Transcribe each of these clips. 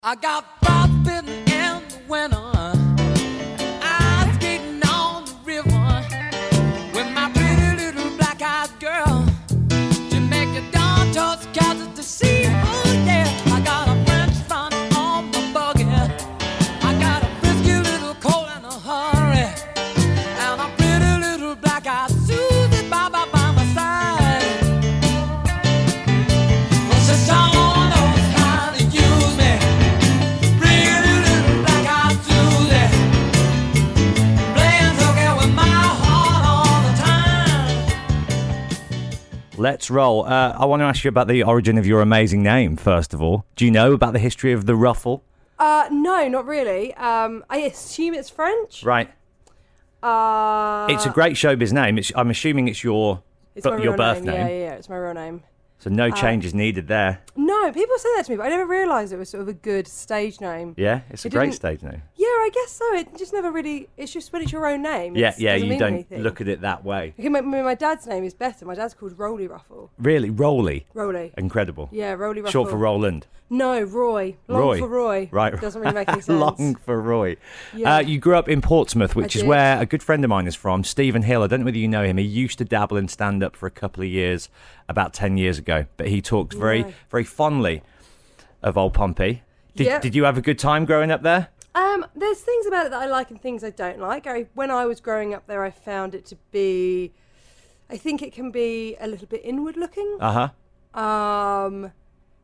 I got frostbitten in the winter. Let's roll. Uh, I want to ask you about the origin of your amazing name, first of all. Do you know about the history of the ruffle? Uh, no, not really. Um, I assume it's French. Right. Uh, It's a great showbiz name. It's, I'm assuming it's your it's my your birth name. name. Yeah, yeah, yeah, it's my real name. So no changes needed there. No, people say that to me, but I never realised it was sort of a good stage name. Yeah, it's a It great didn't- stage name. Yeah, I guess so. It just never really. It's just when it's your own name. Yeah, it's- yeah. doesn't You mean don't anything. look at it that way. Okay, my, my my dad's name is better. My dad's called Rolly Ruffell. Really, Rolly. Rolly. Incredible. Yeah, Rolly Ruffell. Short for Roland. No, Roy. Long Roy. for Roy. Right. Doesn't really make any sense. Long for Roy. Yeah. Uh, you grew up in Portsmouth, which is did. where a good friend of mine is from, Stephen Hill. I don't know whether you know him. He used to dabble in stand up for a couple of years, about 10 years ago, but he talks very, Right. very fondly of old Pompey. Did, Yeah. did you have a good time growing up there? Um, there's things about it that I like and things I don't like. I, when I was growing up there, I found it to be. I think it can be a little bit inward looking. Uh huh. Um,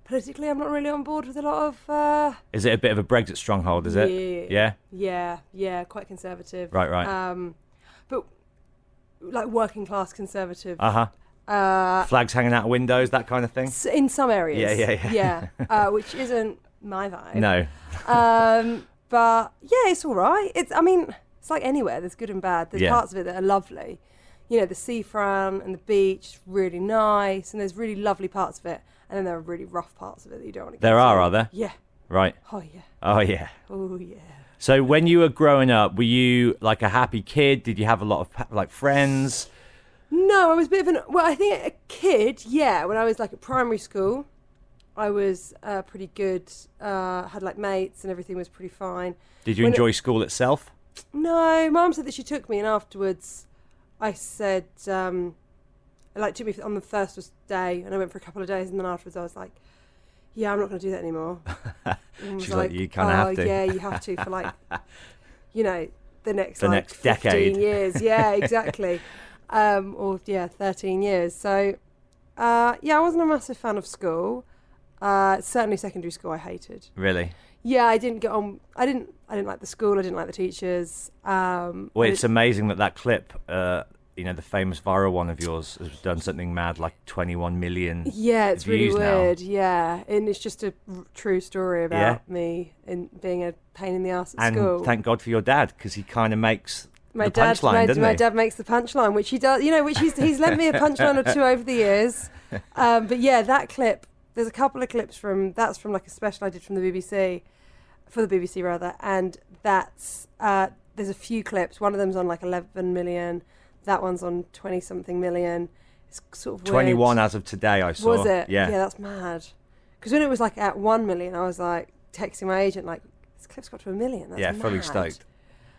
politically, I'm not really on board with a lot of. Uh, Is it a bit of a Brexit stronghold, is it? Yeah. Yeah? yeah, yeah, quite conservative. Right, right. Um, but like working class conservative. Uh huh. Uh, Flags hanging out of windows, that kind of thing? s- in some areas. Yeah, yeah, yeah. Yeah, uh, which isn't my vibe. No. Um, but yeah, it's all right. It's. I mean, it's like anywhere. There's good and bad. There's Yeah. parts of it that are lovely. You know, the seafront and the beach, really nice, and there's really lovely parts of it. And then there are really rough parts of it that you don't want to. There are, are there? Yeah. Right. Oh yeah. Oh, yeah. Oh yeah. So when you were growing up, were you like a happy kid? Did you have a lot of pa- like friends? No, I was a bit of an. Well, I think a kid, yeah. When I was like at primary school, I was uh, pretty good. Uh, had like mates and everything was pretty fine. Did you When it- enjoy school itself? No, mum said that she took me, and afterwards, I said, um, like, took me on the first day, and I went for a couple of days, and then afterwards, I was like, yeah, I'm not going to do that anymore. She's like, "You kinda have "Oh, to." Yeah, you have to for like, you know, the next The like next 15 decade. years. Yeah, exactly. um, or yeah, 13 years. So, uh, yeah, I wasn't a massive fan of school. Uh, certainly, secondary school, I hated. Really? Yeah, I didn't get on. I didn't. I didn't like the school. I didn't like the teachers. Um, Well, it's didn't- amazing that that clip uh, you know the famous viral one of yours has done something mad like 21 million. Yeah, it's really views now. weird. Yeah, and it's just a r- true story about Yeah. me and being a pain in the ass at And school. thank God for your dad because he kind of makes my dad, my, my dad makes the punchline, which he does. You know, which he's he's lent me a punchline or two over the years. Um, but yeah, that clip. There's a couple of clips from that's from like a special I did from the BBC, for the BBC rather, and that's uh, there's a few clips. One of them's on like 11 million. That one's on 20 something million. It's sort of weird. 21 as of today. I saw. Was it? Yeah. Yeah, that's mad. Because when it was like at one million, I was like texting my agent like, "This clip's got to a million. That's yeah, fully mad." stoked.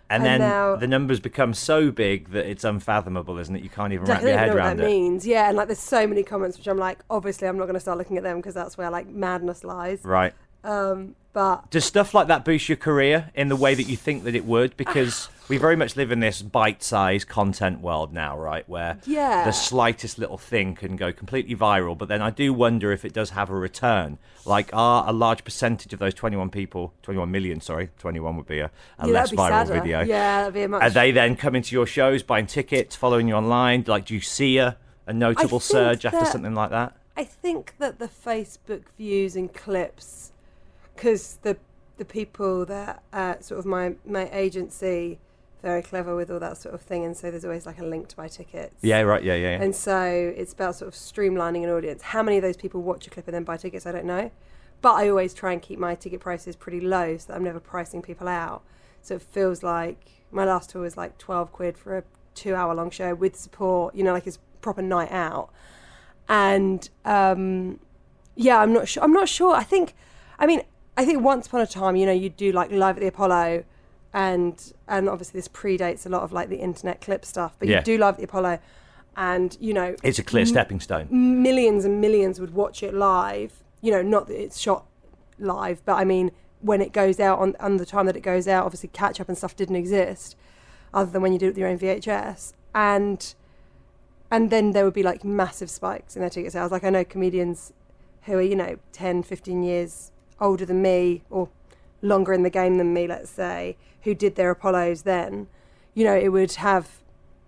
And, And then now- the numbers become so big that it's unfathomable, isn't it? You can't even wrap your head know what that it. means. Yeah, and like there's so many comments which I'm like, obviously I'm not going to start looking at them because that's where like madness lies. Right. Um, but Does stuff like that boost your career in the way that you think that it would? Because we very much live in this bite-sized content world now, right? Where Yeah. the slightest little thing can go completely viral. But then I do wonder if it does have a return. Like, are a large percentage of those 21 people, 21 million, sorry, 21 would be a, a yeah, less viral sadder. video. Yeah, that'd be a much. Are they then coming to your shows, buying tickets, following you online? Like, do you see a, a notable surge after something like that? I think that the Facebook views and clips, because the the people that uh, sort of my my agency very clever with all that sort of thing, and so there's always like a link to buy tickets. Yeah, right. Yeah, yeah. yeah. And so it's about sort of streamlining an audience. How many of those people watch a clip and then buy tickets, I don't know. But I always try and keep my ticket prices pretty low so that I'm never pricing people out. So it feels like my last tour was like 12 quid for a two hour long show with support, you know, like it's proper night out. And um, yeah, I'm not sure. I'm not sure. I think, I mean, I think once upon a time, you know, you'd do like live at the Apollo, and and obviously this predates a lot of like the internet clip stuff. But Yeah. you do love the Apollo, and you know, it's a clear stepping stone. millions and millions would watch it live. You know, not that it's shot live, but I mean, when it goes out on, on the time that it goes out, obviously catch up and stuff didn't exist, other than when you do it with your own VHS. And and then there would be like massive spikes in their ticket sales. Like I know comedians who are, you know, 10, 15 years older than me or longer in the game than me, let's say, who did their Apollos then, you know, it would have,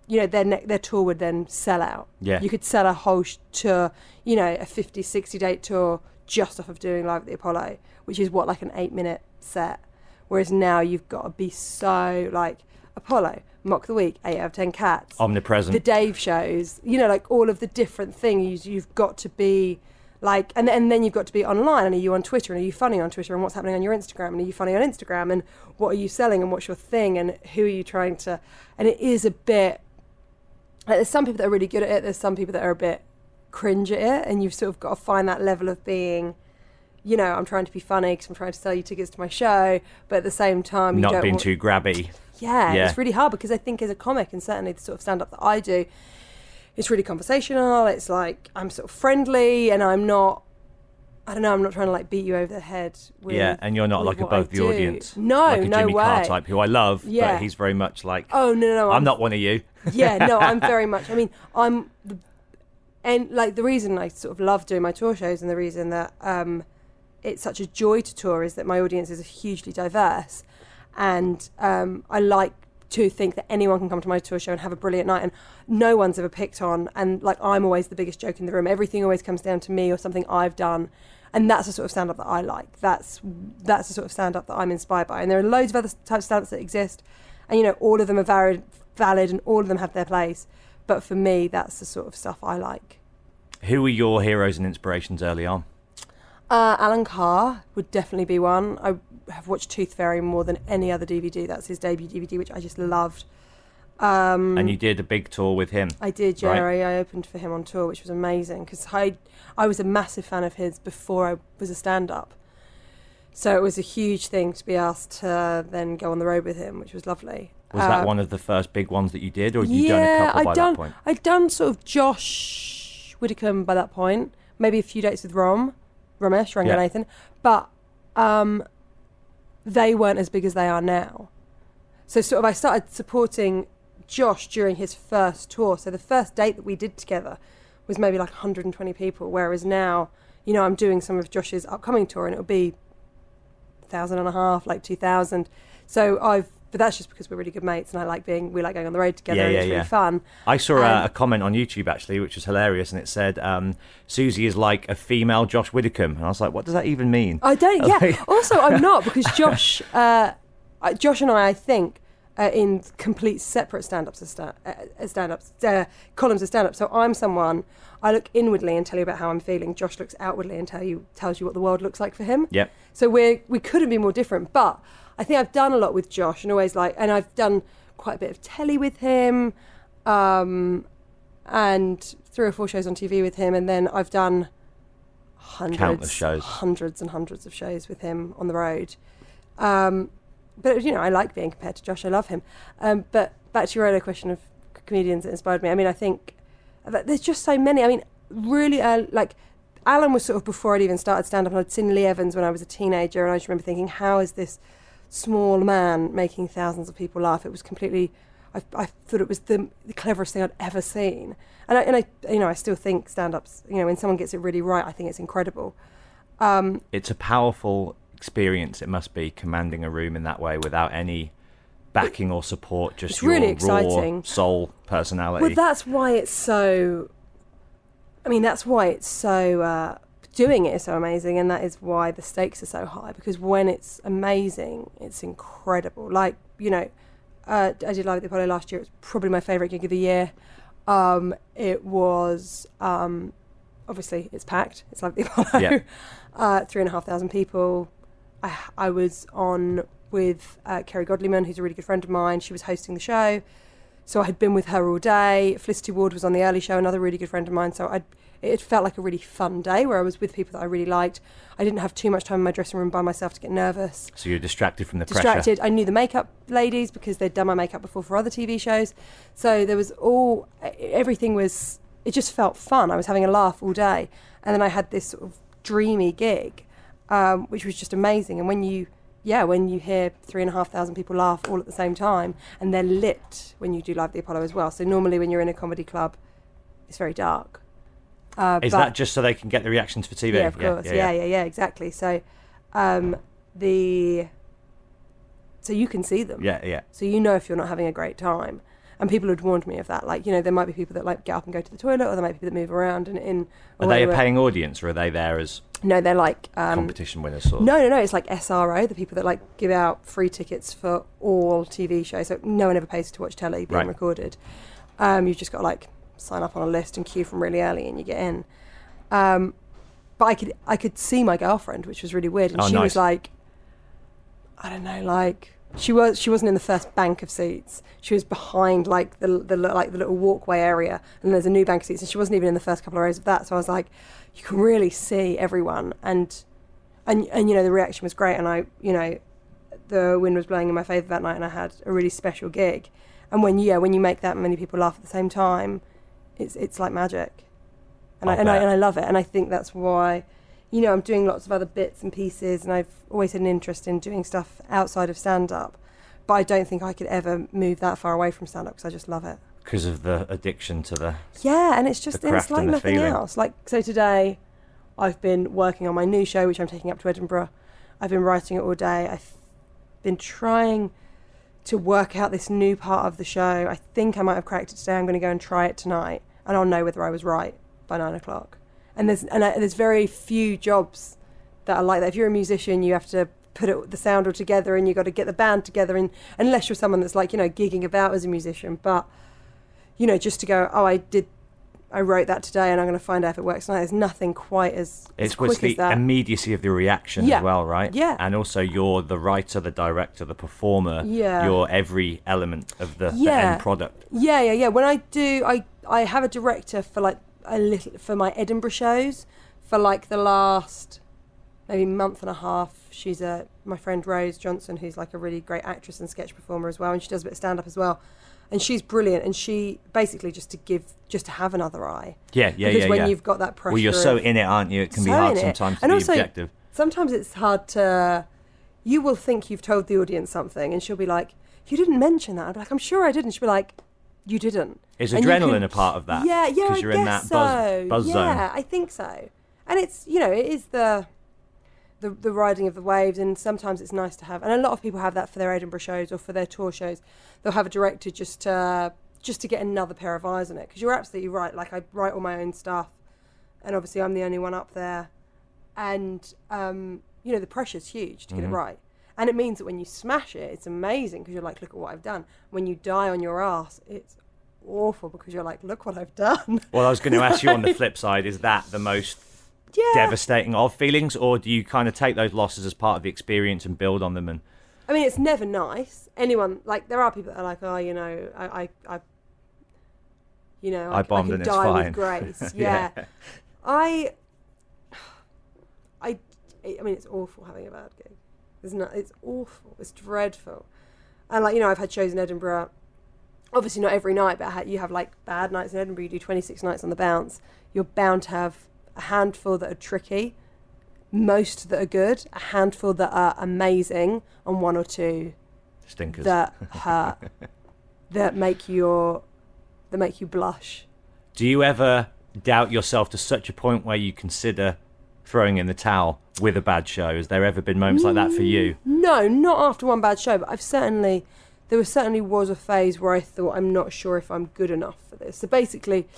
you know, their ne- their tour would then sell out. Yeah. You could sell a whole sh- tour, you know, a 50, 60 date tour just off of doing Live at the Apollo, which is what, like an eight minute set. Whereas now you've got to be so like Apollo, Mock the Week, 8 out of 10 cats Omnipresent. the Dave shows, you know, like all of the different things you've got to be like, and, and then you've got to be online. And are you on Twitter? And are you funny on Twitter? And what's happening on your Instagram? And are you funny on Instagram? And what are you selling? And what's your thing? And who are you trying to? And it is a bit. Like, there's some people that are really good at it. There's some people that are a bit cringe at it, and you've sort of got to find that level of being. You know, I'm trying to be funny because I'm trying to sell you tickets to my show, but at the same time, you not don't being want- too grabby. yeah, Yeah. it's really hard because I think as a comic and certainly the sort of stand up that I do, it's really conversational. It's like I'm sort of friendly and I'm not. I don't know. I'm not trying to like beat you over the head. With, yeah, and you're not like above the audience. No, like a no Jimmy way. Carr type, who I love, Yeah. but he's very much like, Oh no, no, no. I'm not one of you. yeah, no, I'm very much. I mean, I'm the, and like the reason I sort of love doing my tour shows and the reason that um, it's such a joy to tour is that my audience is hugely diverse, and um, I like to think that anyone can come to my tour show and have a brilliant night, and no one's ever picked on, and like I'm always the biggest joke in the room. Everything always comes down to me or something I've done. And that's the sort of stand up that I like. That's that's the sort of stand up that I'm inspired by. And there are loads of other types of stand ups that exist. And you know, all of them are valid valid and all of them have their place. But for me, that's the sort of stuff I like. Who were your heroes and inspirations early on? Uh, Alan Carr would definitely be one. I have watched Tooth Fairy more than any other DVD. That's his debut DVD, which I just loved. Um, and you did a big tour with him. I did, right? Jerry. I opened for him on tour, which was amazing because I, I was a massive fan of his before I was a stand-up. So it was a huge thing to be asked to then go on the road with him, which was lovely. Was that Uh, one of the first big ones that you did, or had you yeah, done a couple I'd by done. that point? I'd done sort of Josh Widdicombe by that point. Maybe a few dates with Rom, Romesh, Ranganathan, but um, they weren't as big as they are now. So sort of, I started supporting Josh during his first tour. So the first date that we did together was maybe like 120 people, whereas now, you know, I'm doing some of Josh's upcoming tour, and it'll be thousand and a half, like 2,000. So I've but that's just because we're really good mates, and I like being we like going on the road together. Yeah, yeah, it's yeah. really fun. I saw Um, a, a comment on YouTube actually, which was hilarious, and it said um, Susie is like a female Josh Widdicombe, and I was like, what does that even mean? I don't. Yeah. Also, I'm not because Josh, uh, Josh and I, I think, are in complete separate stand-ups as sta- uh, stand-ups uh, columns of stand-up. So I'm someone I look inwardly and tell you about how I'm feeling. Josh looks outwardly and tell you tells you what the world looks like for him. Yep. So we're we couldn't be more different. But I think I've done a lot with Josh and always like, and I've done quite a bit of telly with him, um, and three or four shows on TV with him, and then I've done hundreds, Countless shows. hundreds and hundreds of shows with him on the road. Um, but you know, I like being compared to Josh. I love him. Um, but back to your earlier question of comedians that inspired me. I mean, I think that there's just so many. I mean, really, uh, like Alan was sort of before I'd even started stand up, and I'd seen Lee Evans when I was a teenager, and I just remember thinking, how is this small man making thousands of people laugh? It was completely. I, I thought it was the, the cleverest thing I'd ever seen, and I, and I, you know, I still think stand-ups. You know, when someone gets it really right, I think it's incredible. Um, It's a powerful experience. It must be commanding a room in that way without any backing or support, just It's your really raw soul personality. Well, that's why it's so. I mean, that's why it's so. Uh, doing it is so amazing, and that is why the stakes are so high. Because when it's amazing, it's incredible. Like you know, uh, I did live at the Apollo last year. It was probably my favourite gig of the year. Um, it was um, obviously it's packed. It's like the Apollo. Yeah. Uh, three and a half thousand people. I, I was on with uh, Kerry Godliman, who's a really good friend of mine. She was hosting the show. So I had been with her all day. Felicity Ward was on the early show, another really good friend of mine. So I'd, it felt like a really fun day where I was with people that I really liked. I didn't have too much time in my dressing room by myself to get nervous so you're distracted from the pressure. distracted. I knew the makeup ladies because they'd done my makeup before for other TV shows. So there was all everything was. It just felt fun. I was having a laugh all day, and then I had this sort of dreamy gig, um, which was just amazing. And when you, yeah, when you hear three and a half thousand people laugh all at the same time, and they're lit when you do live the Apollo as well. So normally when you're in a comedy club, it's very dark. Uh, Is but- that just so they can get the reactions for TV? yeah, of course. Yeah, yeah, yeah, exactly. So, um, the so you can see them. Yeah, yeah. So you know if you're not having a great time. And people had warned me of that. Like, you know, there might be people that like get up and go to the toilet, or there might be people that move around and in. Are they a paying audience, or are they there as No, they're like um, competition winners? Sort of? no, no, no. It's like SRO, the people that like give out free tickets for all TV shows. So no one ever pays to watch telly being Right. recorded. Um, you've just got to like sign up on a list and queue from really early, and you get in. Um, but I could I could see my girlfriend, which was really weird, and Oh, she was like, I don't know, like she was she wasn't in the first bank of seats. She was behind like the the like the little walkway area, and there's a new bank of seats, and she wasn't even in the first couple of rows of that. So I was like, you can really see everyone, and and and you know the reaction was great, and I you know the wind was blowing in my favour that night, and I had a really special gig. And when yeah, when you make that many people laugh at the same time, it's it's like magic, and I and I and I love it, and I think that's why, you know, I'm doing lots of other bits and pieces, and I've always had an interest in doing stuff outside of stand up, but I don't think I could ever move that far away from stand up because I just love it. because of the addiction to the. Yeah, and it's just it's like nothing feeling. else. Like so today, I've been working on my new show, which I'm taking up to Edinburgh. I've been writing it all day. I've been trying to work out this new part of the show. I think I might have cracked it today. I'm going to go and try it tonight, and I'll know whether I was right by nine o'clock. And there's and I, there's very few jobs that are like that. If you're a musician, you have to put it, the sound all together, and you got to get the band together. And unless you're someone that's like you know gigging about as a musician, but you know, just to go, oh, I did, I wrote that today, and I'm going to find out if it works tonight. There's nothing quite as, as It's quick what's the as that. immediacy of the reaction Yeah. as well, right? Yeah. And also, you're the writer, the director, the performer. Yeah. You're every element of the, the end product. Yeah, yeah, yeah. When I do, I I have a director for like a little for my Edinburgh shows for like the last maybe month and a half. She's a my friend Rose Johnson, who's like a really great actress and sketch performer as well, and she does a bit of stand up as well. And she's brilliant, and she basically just to give, just to have another eye. Yeah, yeah, yeah. because yeah. when yeah. you've got that pressure, Well, you're so in it, aren't you? It can be hard sometimes to and be also, objective. Sometimes it's hard to. You will think you've told the audience something, and she'll be like, "You didn't mention that." Be like, "I'm sure I did," and she'll be like, "You didn't." Is And adrenaline can- a part of that? Yeah, yeah, 'Cause I you're guess in that so. buzz, buzz yeah, zone. I think so. And it's you know it is the the the riding of the waves, and sometimes it's nice to have. And a lot of people have that for their Edinburgh shows or for their tour shows. They'll have a director just to just to get another pair of eyes on it. Because you're absolutely right. Like I write all my own stuff, and obviously I'm the only one up there, and um, you know the pressure's huge to get it right. And it means that when you smash it, it's amazing because you're like, look at what I've done. When you die on your ass, it's awful because you're like, look what I've done. Well, I was going to ask you on the flip side: is that the most yeah. devastating of feelings, or do you kind of take those losses as part of the experience and build on them? And I mean, it's never nice. Anyone like there are people that are like, oh, you know, I, I, I you know, I I, bombed can and it's die fine. with grace. Yeah. yeah. I, I, I mean, it's awful having a bad gig. It's not. It's awful. It's dreadful. And like you know, I've had shows in Edinburgh. Obviously, not every night, but you have like bad nights in Edinburgh. You do 26 nights on the bounce. You're bound to have a handful that are tricky, most that are good, a handful that are amazing, and one or two stinkers. that hurt, that make your that make you blush. Do you ever doubt yourself to such a point where you consider throwing in the towel with a bad show? Has there ever been moments like that for you? Mm, no, not after one bad show, but I've certainly there was certainly was a phase where I thought I'm not sure if I'm good enough for this. So basically,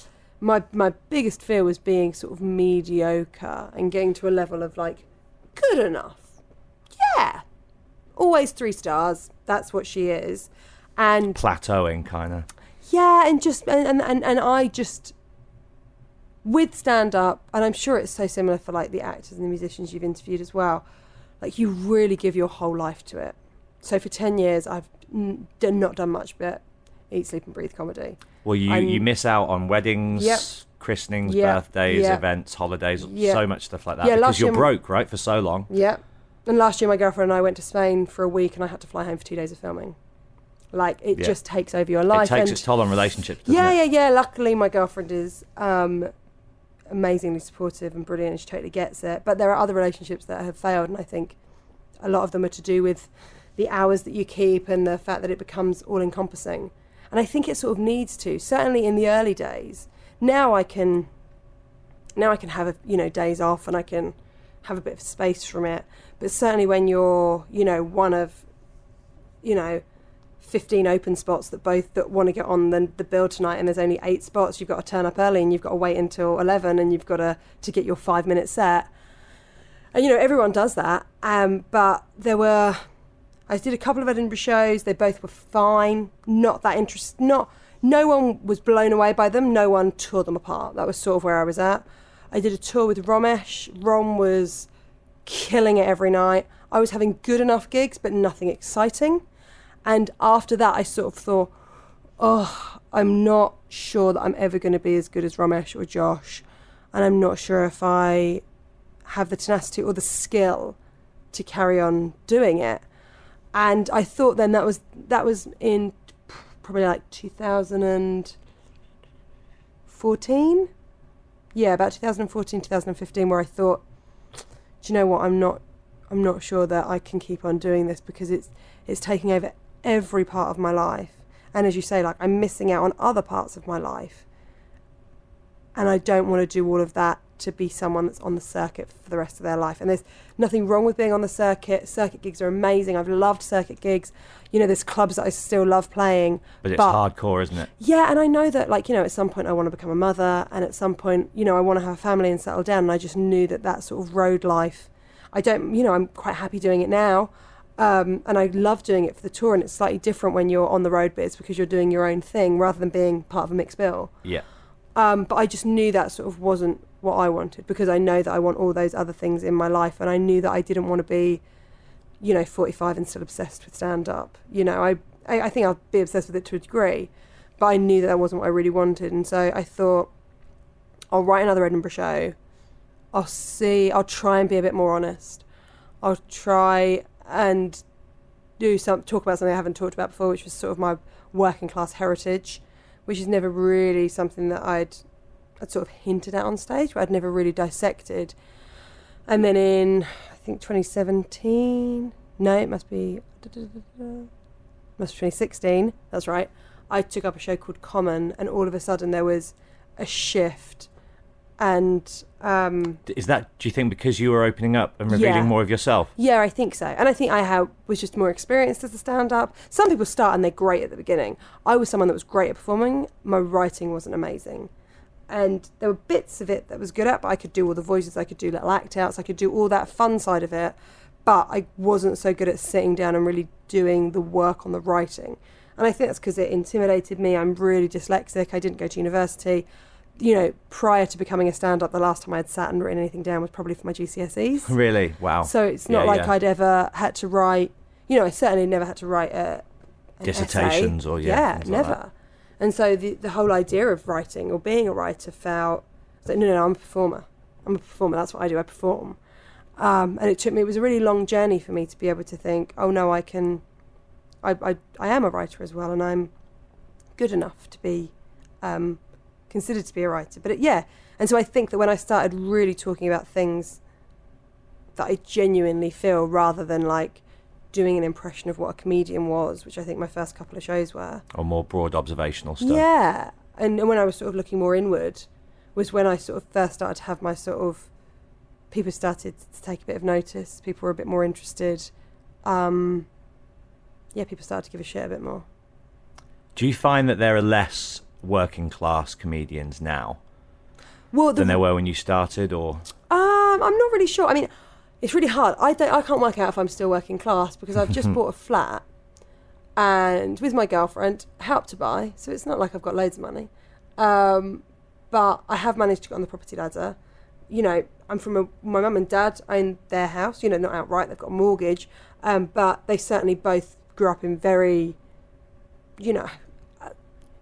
my my biggest fear was being sort of mediocre and getting to a level of like good enough. Yeah, always three stars. That's what she is, and Plateauing, kind of. yeah, and just and and, and, and I just with stand up, and I'm sure it's so similar for like the actors and the musicians you've interviewed as well. Like you really give your whole life to it. So for ten years, I've n- not done much but eat, sleep, and breathe comedy. Well, you I'm- you miss out on weddings, Yep. christenings, Yep. birthdays, Yep. events, holidays, so much stuff like that Yeah, because you're broke, right, for so long. Yeah. And last year, my girlfriend and I went to Spain for a week, and I had to fly home for two days of filming. Like it Yeah. just takes over your life. it takes and its toll on relationships, yeah, it? yeah, yeah. Luckily, my girlfriend is um, amazingly supportive and brilliant, and she totally gets it. But there are other relationships that have failed, and I think a lot of them are to do with the hours that you keep and the fact that it becomes all encompassing. And I think it sort of needs to. Certainly in the early days. Now I can, now I can have a, you know days off and I can have a bit of space from it. But certainly when you're you know one of, you know, 15 open spots that both that want to get on the, the bill tonight and there's only eight spots you've got to turn up early and you've got to wait until 11 and you've got to to get your five minute set and you know everyone does that um, but there were i did a couple of edinburgh shows. They both were fine. Not that interest not no one was blown away by them. No one tore them apart. That was sort of where i was at. I did a tour with romesh. Rom was killing it every night. I was having good enough gigs but nothing exciting. And after that, I sort of thought, oh, I'm not sure that I'm ever going to be as good as Romesh or Josh. And I'm not sure if I have the tenacity or the skill to carry on doing it. And I thought then that was that was in probably like 2014. Yeah, about 2014, 2015, where I thought, do you know what? I'm not I'm not sure that I can keep on doing this because it's it's taking over every part of my life. And as you say, like I'm missing out on other parts of my life. And I don't want to do all of that to be someone that's on the circuit for the rest of their life. And there's nothing wrong with being on the circuit. Circuit gigs are amazing. I've loved circuit gigs. You know, there's clubs that I still love playing. But it's hardcore, isn't it? Yeah, and I know that, like, you know, at some point I want to become a mother, and at some point, you know, I want to have a family and settle down. And I just knew that that sort of road life, I don't, you know, I'm quite happy doing it now. Um, and I love doing it for the tour, and it's slightly different when you're on the road, but it's because you're doing your own thing rather than being part of a mixed bill. Yeah. Um, but I just knew that sort of wasn't what I wanted because I know that I want all those other things in my life, and I knew that I didn't want to be, you know, 45 and still obsessed with stand up. You know, I, I I think I'll be obsessed with it to a degree, but I knew that that wasn't what I really wanted, and so I thought, I'll write another Edinburgh show. I'll see. I'll try and be a bit more honest. I'll try and do some talk about something I haven't talked about before, which was sort of my working class heritage, which is never really something that I'd I'd sort of hinted at on stage, but I'd never really dissected. And then in I think 2017, no, it must be must be 2016. That's right. I took up a show called Common, and all of a sudden there was a shift and um, Is that, do you think, because you were opening up and revealing Yeah. more of yourself? Yeah, I think so. And I think I have, was just more experienced as a stand up. Some people start and they're great at the beginning. I was someone that was great at performing. My writing wasn't amazing. And there were bits of it that was good at, but I could do all the voices, I could do little act outs, I could do all that fun side of it. But I wasn't so good at sitting down and really doing the work on the writing. And I think that's because it intimidated me. I'm really dyslexic. I didn't go to university. You know, prior to becoming a stand up, the last time I had sat and written anything down was probably for my GCSEs. Really? Wow. So it's not Yeah, like yeah. I'd ever had to write. You know, I certainly never had to write a Dissertations essay. or, yeah, like never. that. And so the the whole idea of writing or being a writer felt like no, no, no, I'm a performer. I'm a performer. That's what I do. I perform. Um, and it took me. It was a really long journey for me to be able to think. Oh no, I can. I I, I am a writer as well, and I'm good enough to be um, considered to be a writer. But it, yeah, and so I think that when I started really talking about things that I genuinely feel, rather than like doing an impression of what a comedian was, which I think my first couple of shows were. Or more broad observational stuff? Yeah, and, and when I was sort of looking more inward, was when I sort of first started to have my sort of people started to take a bit of notice. People were a bit more interested. Um, yeah, people started to give a shit a bit more. Do you find that there are less working class comedians now Well, the, than there were when you started, or Um, I'm not really sure. I mean, it's really hard. I don't. I can't work out if I'm still working class because I've just bought a flat, and with my girlfriend, help to buy. So it's not like I've got loads of money, um, but I have managed to get on the property ladder. You know, I'm from a, my mum and dad own their house. You know, not outright. They've got a mortgage, um, but they certainly both grew up in very, you know,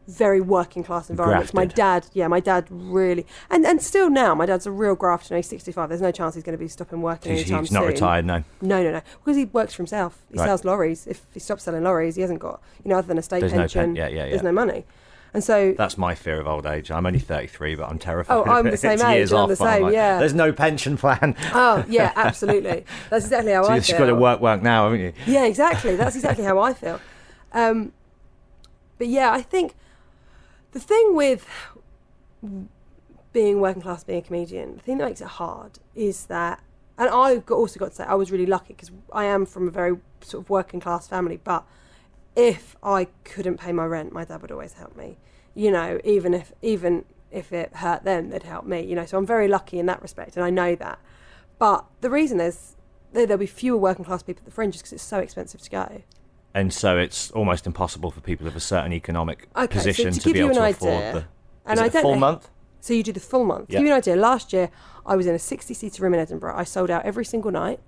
very working class environments. My dad, yeah, my dad really, and and still now, my dad's a real grafter. He's 65. There's no chance he's going to be stopping working he's, anytime he's not soon. retired? No. No, no, no, because he works for himself. He Right. sells lorries. If he stops selling lorries, he hasn't got, you know, other than a state There's no pension. pen- yeah, yeah, There's no money, and so That's my fear of old age. I'm only 33, but I'm terrified. Oh, I'm the same age, years I'm off, the same, like, yeah. There's no pension plan. oh yeah, absolutely. That's exactly how so I you've feel. just got to work, work now, haven't you? Yeah, exactly. That's exactly how I feel. Um, but yeah, I think the thing with being working class, being a comedian, the thing that makes it hard is that, and I've also got to say, I was really lucky because I am from a very sort of working class family. But if I couldn't pay my rent, my dad would always help me. You know, even if even if it hurt them, they'd help me. You know, so I'm very lucky in that respect, and I know that. But the reason is there, there'll be fewer working class people at the fringe is because it's so expensive to go. And so it's almost impossible for people of a certain economic Okay, so position to to, be able to afford idea, the. and is I it a don't full know- month? So you do the full month. To give you an idea, last year I was in a 60 seater room in Edinburgh. I sold out every single night.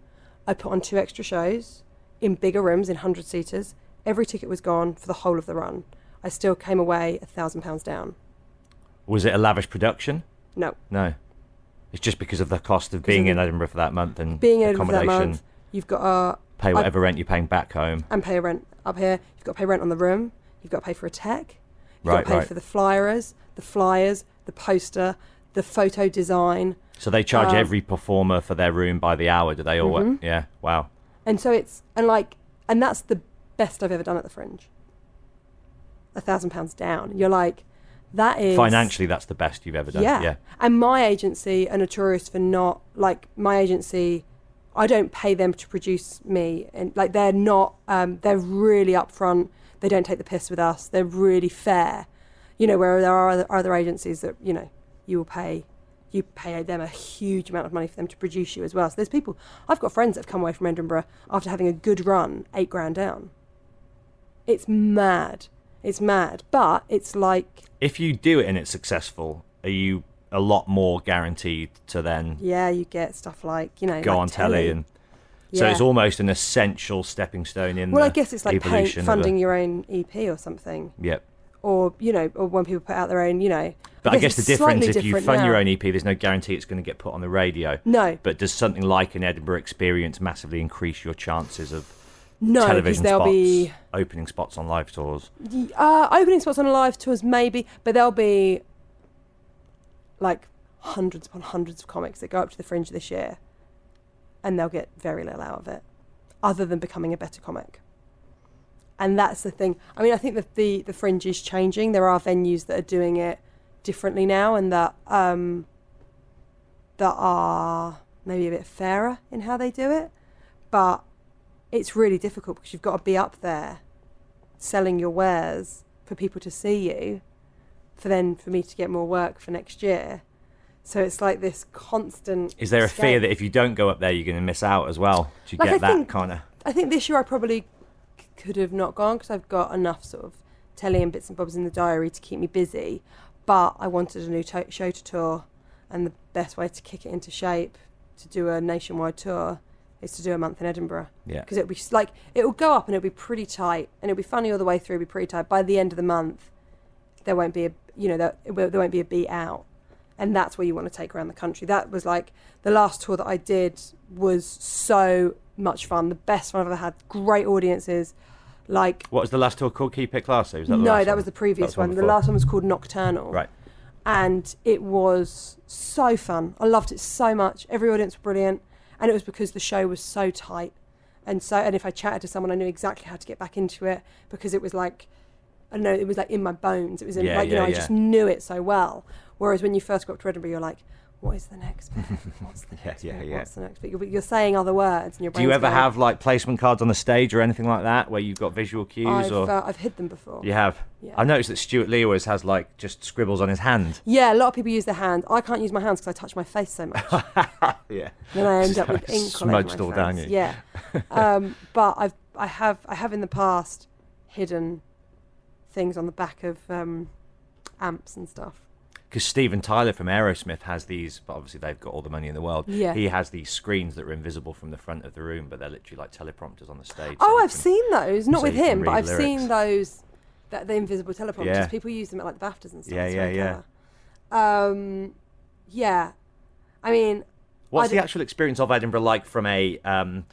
I put on two extra shows in bigger rooms in 100 seaters. Every ticket was gone for the whole of the run. I still came away a thousand pounds down. Was it a lavish production? No, No. It's just because of the cost of being in Edinburgh for that month and being in Edinburgh for that accommodation, month, you've got to pay I- whatever rent you're paying back home. and pay a rent up here. You've got to pay rent on the room. You've got to pay for a tech. You've Right, got to pay right. for the flyers, the flyers, the poster, the photo design. So they charge Um, every performer for their room by the hour, do they? all? Mm-hmm. Yeah. Wow. And so it's and like and that's the best I've ever done at the Fringe. A thousand pounds down. You're like, that is Financially, that's the best you've ever done. Yeah. Yeah. And my agency are notorious for not like my agency. I don't pay them to produce me, and like they're not. Um, they're really upfront. They don't take the piss with us. They're really fair. You know, where there are other, other agencies that you know you will pay. You pay them a huge amount of money for them to produce you as well. So there's people. I've got friends that have come away from Edinburgh after having a good run, eight grand down. It's mad. It's mad. But it's like If you do it and it's successful, are you a lot more guaranteed to then yeah, you get stuff like you know go like on telly and so Yeah. it's almost an essential stepping stone in Well, the I guess it's like paying, funding a, your own EP or something, Yep. or you know, or when people put out their own, you know. But I guess, the difference if you fund your own EP, there's no guarantee it's going to get put on the radio. No, But does something like an Edinburgh experience massively increase your chances of no, because television there'll spots, be opening spots on live tours? uh, opening spots on live tours, maybe, but there'll be like hundreds upon hundreds of comics that go up to the fringe this year, and they'll get very little out of it, other than becoming a better comic. And that's the thing. I mean, I think that the the fringe is changing. There are venues that are doing it differently now, and that um, that are maybe a bit fairer in how they do it, but it's really difficult because you've got to be up there selling your wares for people to see you, for then for me to get more work for next year. So it's like this constant. Is there a fear that if you don't go up there, you're going to miss out as well? Do you Like, get I that think- kind of? I think this year I probably c- could have not gone because I've got enough sort of telly and bits and bobs in the diary to keep me busy. But I wanted a new to- show to tour, and the best way to kick it into shape to do a nationwide tour is to do a month in Edinburgh. Yeah. Because it'll be like it'll go up and it'll be pretty tight, and it'll be funny all the way through. It'll be pretty tight. By the end of the month, there won't be a you know there, there won't be a beat out, and that's where you want to take around the country. That was like the last tour that I did was so much fun, the best fun I've ever had. Great audiences, like What was the last tour called? Keep It Classy? Was that the no, that one? was the previous was one one. The last one was called Nocturnal, Right. and it was so fun. I loved it so much. Every audience was brilliant, and it was because the show was so tight, and so and if I chatted to someone, I knew exactly how to get back into it because it was like, I don't know, it was like in my bones. It was in Yeah, like you yeah, know, I yeah. just knew it so well. Whereas when you first go up to Edinburgh, you're like, what is the next bit? What's the next yeah, bit? yeah. What's the next bit? You're, you're saying other words, and your Do you ever going, have like placement cards on the stage or anything like that where you've got visual cues I've, or uh, I've hid them before. you have? Yeah. I've noticed that Stewart Lee always has like just scribbles on his hand. Yeah, a lot of people use their hands. I can't use my hands because I touch my face so much. yeah. then I end Just up with ink all smudged my all down you. Yeah, um, but I've I have I have in the past hidden things on the back of um, amps and stuff. Because Steven Tyler from Aerosmith has these, but obviously they've got all the money in the world. Yeah. He has these screens that are invisible from the front of the room, but they're literally like teleprompters on the stage. Oh, you I've can- seen those. Not so with him, but I've seen those. That the invisible teleprompters. Yeah. People use them at like the Baftas and stuff. Yeah, It's yeah, yeah. clever. Um, yeah. I mean, What's I the actual experience of Edinburgh like from a um,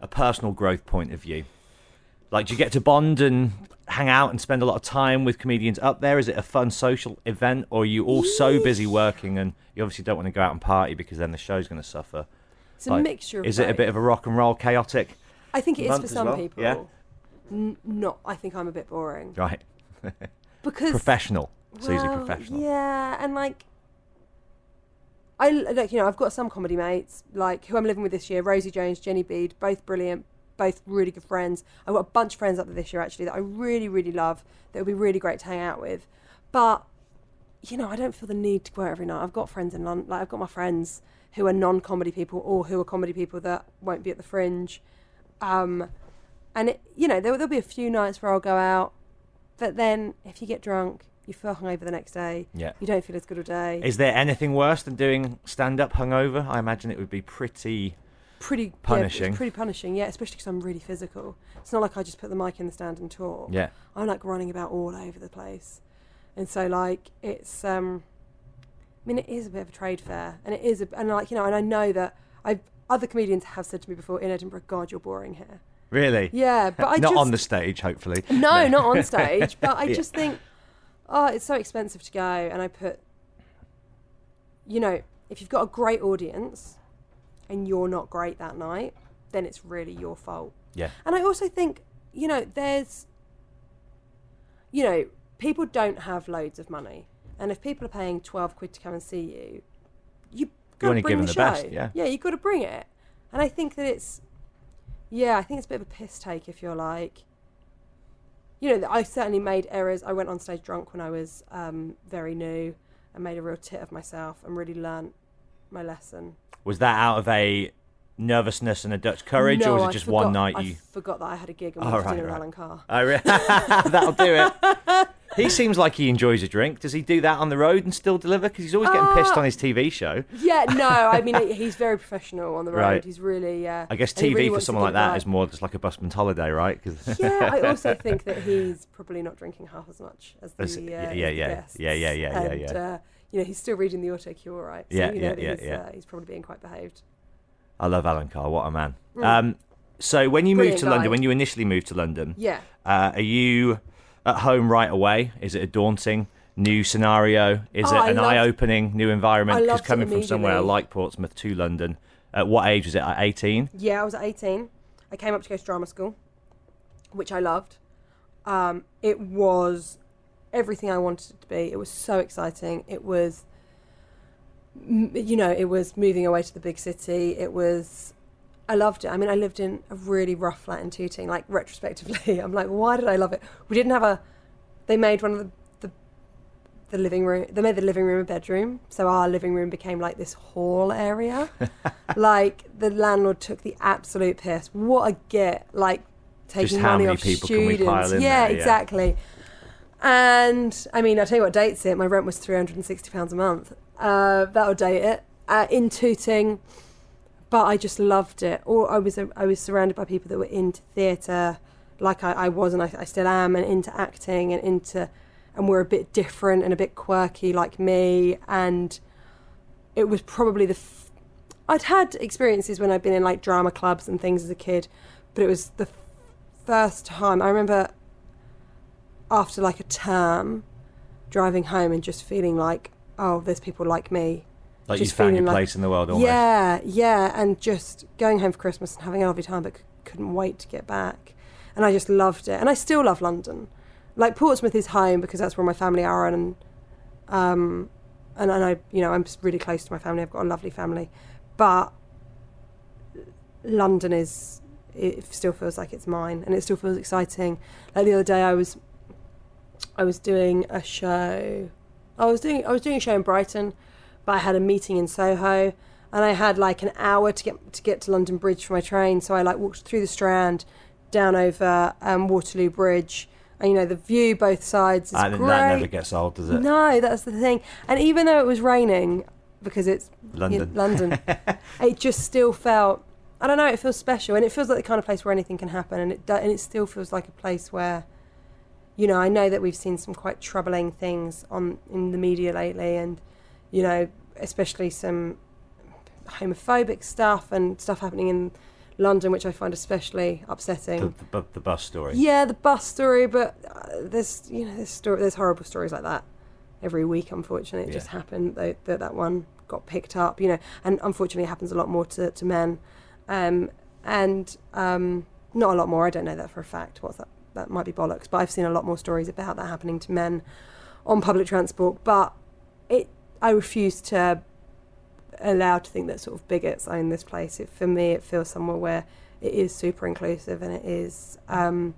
a personal growth point of view? Like, do you get to bond and hang out and spend a lot of time with comedians up there? Is it a fun social event, or are you all so busy working and you obviously don't want to go out and party because then the show's going to suffer? it's a mixture. Of Is it a bit of a rock and roll, chaotic? I think it is for some well? people. Yeah. N- not. I think I'm a bit boring Right, because professional, Susie, Well, professional. Yeah, and like, I like you know I've got some comedy mates like who I'm living with this year, Rosie Jones, Jenny Bede, both brilliant, both really good friends. I've got a bunch of friends up there this year actually that I really really love. That would be really great to hang out with, but you know I don't feel the need to go out every night. I've got friends in London, like I've got my friends who are non-comedy people or who are comedy people that won't be at the Fringe. Um, and it, you know there, there'll be a few nights where I'll go out, but then if you get drunk, you feel hungover the next day. Yeah. You don't feel as good a day. Is there anything worse than doing stand up hungover? I imagine it would be pretty. Pretty yeah, punishing. it's pretty punishing, yeah. Especially because I'm really physical. It's not like I just put the mic in the stand and talk. Yeah. I'm like running about all over the place, and so like it's. um I mean, it is a bit of a trade fair, and it is, a, and like you know, and I know that I've other comedians have said to me before in Edinburgh, "God, you're boring here." Really? Yeah, but I Not just on the stage, hopefully. no, not on stage. But I Yeah. just think, oh, it's so expensive to go, and I put, you know, if you've got a great audience, and you're not great that night, then it's really your fault. Yeah. And I also think, you know, there's, you know, people don't have loads of money, and if people are paying twelve quid to come and see you, you got wanna bring the, the show. best, yeah. yeah, you got to bring it. And I think that it's, yeah, I think it's a bit of a piss take if you're like, you know, I certainly made errors. I went on stage drunk when I was um, very new, and made a real tit of myself, and really learnt my lesson. Was that out of a nervousness and a Dutch courage, no, or was it just forgot, one night I you? forgot that I had a gig and Oh, right, dinner right. Alan Carr. Oh, re- That'll do it. He seems like he enjoys a drink. Does he do that on the road and still deliver? Because he's always getting pissed Uh, on his TV show. Yeah, no, I mean he's very professional on the road. Right. He's really. Uh, I guess TV really for someone like that is more just like a busman's holiday, right? 'Cause- Yeah, I also think that he's probably not drinking half as much as the, uh, yeah, yeah, yeah. Yeah, yeah, yeah, yeah, and, yeah. Uh, you know, he's still reading the auto cue, all right. So Yeah, you know yeah, yeah, he's, yeah. Uh, he's probably being quite behaved. I love Alan Carr. What a man. Um, so when you moved Brilliant to London, when you initially moved to London, Yeah. uh, are you at home right away? Is it a daunting new scenario? Is Oh, it an eye-opening new environment? Because coming from somewhere like Portsmouth to London, at what age was it? At 18? Yeah, I was at 18. I came up to go to drama school, which I loved. Um, it was everything I wanted it to be. It was so exciting. It was you know, it was moving away to the big city. It was, I loved it. I mean, I lived in a really rough flat in Tooting. Like retrospectively, I'm like, why did I love it? We didn't have a. They made one of the the, the living room. They made the living room a bedroom, so our living room became like this hall area. like the landlord took the absolute piss. What a get! Like taking how money many off people can we students. pile in yeah, there, yeah. exactly. And I mean, I'll tell you what dates it. My rent was three hundred and sixty pounds a month. Uh, that'll date it. Uh, in Tooting, but I just loved it. Or I was I was surrounded by people that were into theatre, like I, I was and I, I still am, and into acting and into, and were a bit different and a bit quirky like me. And it was probably the. F- I'd had experiences when I'd been in like drama clubs and things as a kid, but it was the first time I remember after like a term driving home and just feeling like, oh, there's people like me. Like you found your like- place in the world almost. Yeah, yeah, and just going home for Christmas and having a lovely time, but c- couldn't wait to get back. And I just loved it, and I still love London. Like Portsmouth is home because that's where my family are, and um, and, and I, you know, I'm really close to my family. I've got a lovely family, but London is it still feels like it's mine, and it still feels exciting. Like the other day, I was I was doing a show. I was doing I was doing a show in Brighton, but I had a meeting in Soho, and I had like an hour to get to get to London Bridge for my train. So I like walked through the Strand, down over um, Waterloo Bridge, and you know the view both sides is And great. that never gets old, does it? No, that's the thing. And even though it was raining, because it's you know, London. London, it just still felt. I don't know. It feels special, and it feels like the kind of place where anything can happen, and it do, and it still feels like a place where, you know, I know that we've seen some quite troubling things on in the media lately, and you know, especially some homophobic stuff and stuff happening in London, which I find especially upsetting. The, the, the bus story. Yeah, the bus story, but uh, there's you know there's story, there's horrible stories like that every week. Unfortunately, it just happened that, that that one got picked up. You know, and unfortunately, it happens a lot more to, to men, um, and um, not a lot more. I don't know that for a fact. What's that? That might be bollocks. But I've seen a lot more stories about that happening to men on public transport. But it, I refuse to allow to think that sort of bigots own this place. It, for me, it feels somewhere where it is super inclusive and it is, um,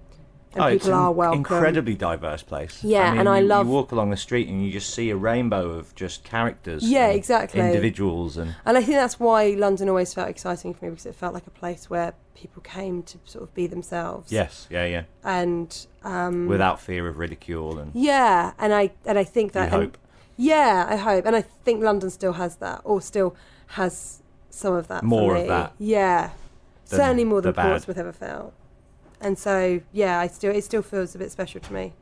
and oh, it's people an are welcome. incredibly diverse place. Yeah, mean, and I you, love- You walk along the street and you just see a rainbow of just characters. Yeah, and exactly. Individuals and And I think that's why London always felt exciting for me because it felt like a place where people came to sort of be themselves. yes, yeah, yeah, And um, without fear of ridicule and yeah, and I and I think you that and- hope Yeah, I hope, and I think London still has that, or still has some of that. for More of that Yeah, certainly more than. Portsmouth ever felt. And so, yeah, I still it still feels a bit special to me.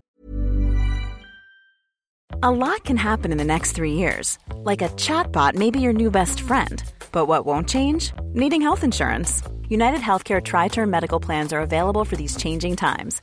A lot can happen in the next three years. Like a chatbot may be your new best friend. But what won't change? Needing health insurance. United Healthcare TriTerm Medical Plans are available for these changing times.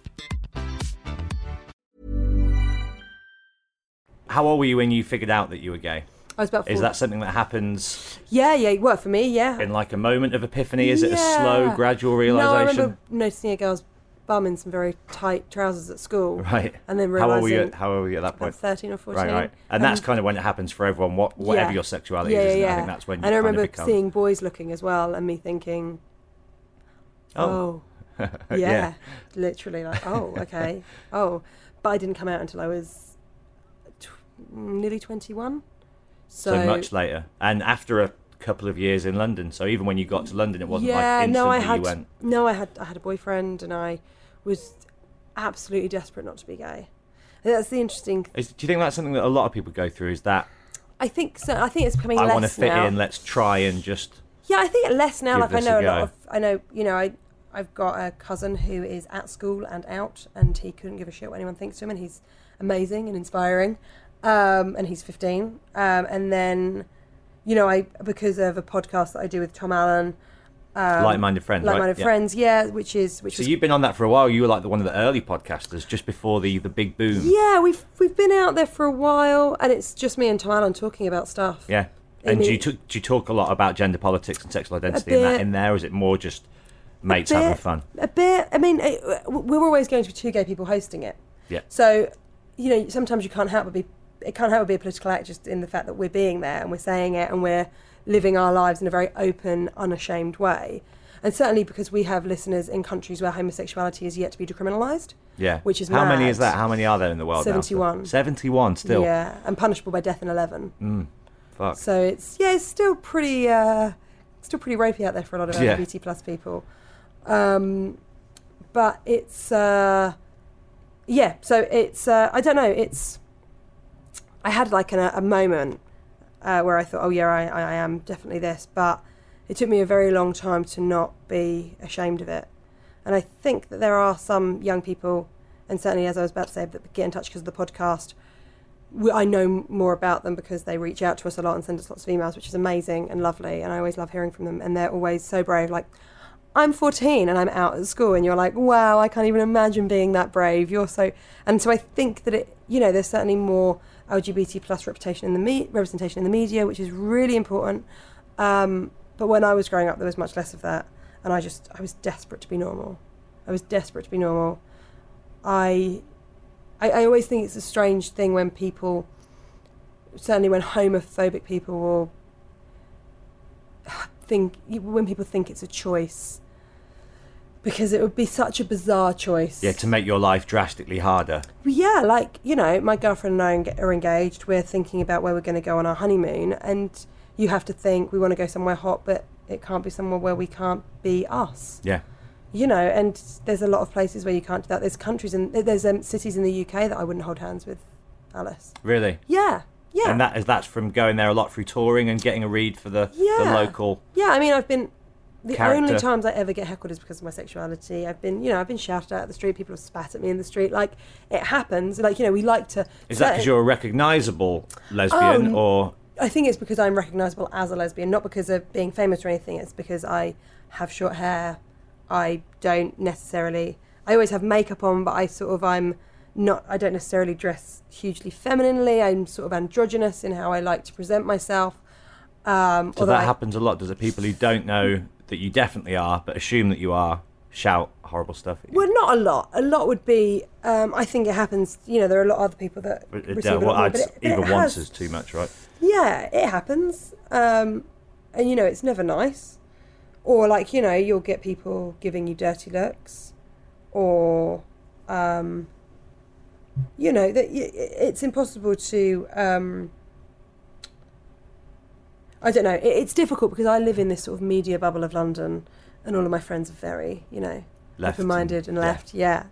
How old were you when you figured out that you were gay? I was about. Is that something that happens Yeah, yeah. Well, for me, yeah. in like a moment of epiphany? Is it a slow, Yeah. gradual No, I remember noticing a girl's bum in some very tight trousers at school. Right. And then how old were you? At, how old were you at that About point? 13 or 14. Right, right. And that's um, kind of when it happens for everyone, what, whatever your sexuality yeah, is. Yeah, I think that's when you And I remember become. seeing boys looking as well and me thinking, Oh. oh, yeah, Yeah. literally like, oh, okay, oh. But I didn't come out until I was nearly 21. So, so much later, and after a couple of years in London. So even when you got to London, it wasn't yeah, like instantly no, I had you went. no, I had I had a boyfriend and I was absolutely desperate not to be gay. And That's the interesting. Is, do you think that's something that a lot of people go through? Is that I think so. I think it's becoming I want to fit now. in, let's try and just Yeah, I think it less now. Like I this a know a, lot of. I know you know I. I've got a cousin who is at school and out, and he couldn't give a shit what anyone thinks to him, and he's amazing and inspiring. Um, and he's 15. Um, and then, you know, I because of a podcast that I do with Tom Allen, um, like-minded friends. right? like-minded Yeah. friends, yeah, which is which So was you've been on that for a while. You were like the one of the early podcasters, just before the the big boom. yeah, we've we've been out there for a while, and it's just me and Tom Allen talking about stuff. Yeah. I And do you, t- do you talk a lot about gender politics and sexual identity in that in there, or is it more just mates a having fun? A bit. I mean, it, we're always going to be two gay people hosting it. Yeah. So, you know, sometimes you can't help but be. It can't help but be a political act just in the fact that we're being there and we're saying it and we're living our lives in a very open, unashamed way. And certainly because we have listeners in countries where homosexuality is yet to be decriminalised. Yeah. Which is how many is that? How many are there in the world? now? 71. Seventy-one still. Yeah, and punishable by death in eleven. Fuck. So it's yeah, it's still pretty, uh, still pretty ropey out there for a lot of Yeah. LGBT plus people. Um, but it's uh, yeah, so it's uh, I don't know. It's I had like an, a moment uh, where I thought, oh yeah, I, I am definitely this, but it took me a very long time to not be ashamed of it. And I think that there are some young people, and certainly as I was about to say, that get in touch because of the podcast. I know more about them because they reach out to us a lot and send us lots of emails, which is amazing and lovely. And I always love hearing from them. And they're always so brave. Like, I'm 14 and I'm out at school, and you're like, wow, I can't even imagine being that brave. You're so. And so I think that it, you know, there's certainly more LGBT plus reputation in the me- representation in the media, which is really important. Um, but when I was growing up, there was much less of that, and I just, I was desperate to be normal. I was desperate to be normal. I I, I always think it's a strange thing when people, certainly when homophobic people will think, when people think it's a choice, because it would be such a bizarre choice. Yeah, to make your life drastically harder. Yeah, like, you know, my girlfriend and I are engaged. We're thinking about where we're going to go on our honeymoon. And you have to think we want to go somewhere hot, but it can't be somewhere where we can't be us Yeah. you know, and there's a lot of places where you can't do that. There's countries and there's um, cities in the UK that I wouldn't hold hands with Alice. Really. Yeah, yeah, And that is that's from going there a lot through touring and getting a read for the, the Yeah. local. yeah. I mean, I've been the only times I ever get heckled is because of my sexuality. I've been, you know, I've been shouted at at the street. People have spat at me in the street. Like it happens. Like you know, we like to. Is that because you're a recognisable lesbian, Oh, or I think it's because I'm recognisable as a lesbian, not because of being famous or anything. It's because I have short hair. I don't necessarily. I always have makeup on, but I sort of I'm not. I don't necessarily dress hugely femininely. I'm sort of androgynous in how I like to present myself. Um, so that I- happens a lot? Does it people who don't know that you definitely are, but assume that you are, shout horrible stuff at you? Well, not a lot. A lot would be. Um, I think it happens. You know, there are a lot of other people that But it- receive uh, a well, more, but it- but it even once has- is too much, right? Yeah, it happens. Um, and you know, it's never nice. Or like, you know, you'll get people giving you dirty looks or um, you know, that it's impossible to um, I don't know. It, it's difficult because I live in this sort of media bubble of London and all of my friends are very, you know, open-minded and- and, left, yeah.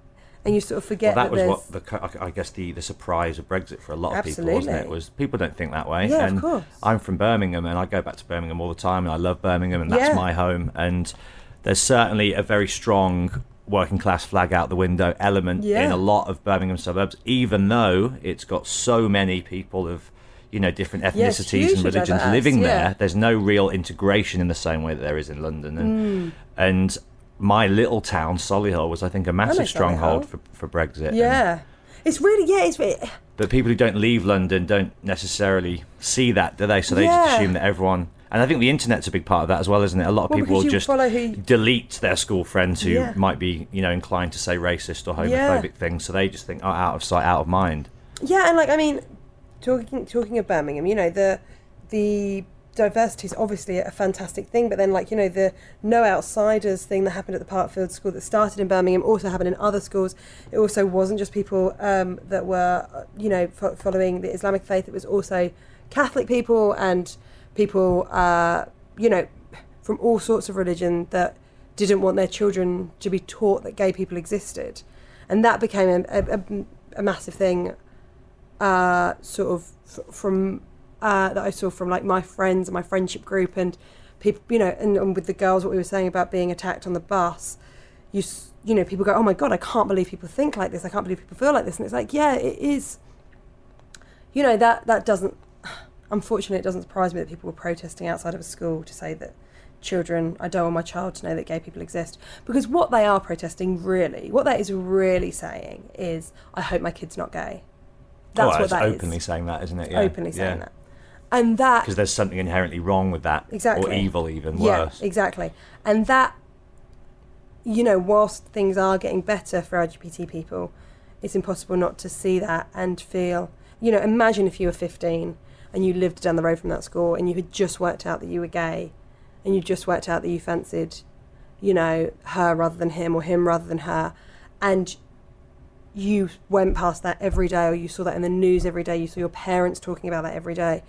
And you sort of Well, forget that that, was what the I guess the, the surprise of Brexit for a lot of people, wasn't it? Was people don't think that way. Yeah, of course. I'm from Birmingham, and I go back to Birmingham all the time, and I love Birmingham, and that's Yeah. my home. And there's certainly a very strong working class flag out the window element in a lot of Birmingham suburbs, even though it's got so many people of you know different ethnicities and religions living yeah. there. There's no real integration in the same way that there is in London, and Mm. and my little town, Solihull, was I think a massive stronghold for, for Brexit. and- yeah. It's really yeah, it's really, but people who don't leave London don't necessarily see that, do they? So they Yeah. just assume that everyone. And I think the internet's a big part of that as well, isn't it? A lot of Well, people just who- delete their school friends who Yeah. might be, you know, inclined to say racist or homophobic Yeah. things. So they just think, oh, out of sight, out of mind. Yeah, and like I mean, talking talking of Birmingham, you know the the diversity is obviously a fantastic thing, but then like you know the no outsiders thing that happened at the Parkfield School that started in Birmingham also happened in other schools. It also wasn't just people um, that were uh, you know fo- following the Islamic faith. It was also Catholic people and people uh, you know from all sorts of religion that didn't want their children to be taught that gay people existed, and that became a, a, a massive thing uh, sort of f- from uh, that I saw from like my friends and my friendship group and people, you know, and, and with the girls, what we were saying about being attacked on the bus, you you know, people go, oh my god, I can't believe people think like this. I can't believe people feel like this, and it's like, yeah, it is. You know that that doesn't. Unfortunately, it doesn't surprise me that people were protesting outside of a school to say that children, I don't want my child to know that gay people exist. Because what they are protesting, really, what that is really saying is, I hope my kid's not gay. That's oh, what it's that is openly saying that, isn't it? Yeah. openly saying that. And that Because there's something inherently wrong with that. Exactly. Or evil, even yeah, worse. exactly. And that you know, whilst things are getting better for LGBT people, it's impossible not to see that and feel you know, imagine if you were 15 and you lived down the road from that school and you had just worked out that you were gay and you just worked out that you fancied, you know, her rather than him or him rather than her and you went past that every day or you saw that in the news every day, you saw your parents talking about that every day.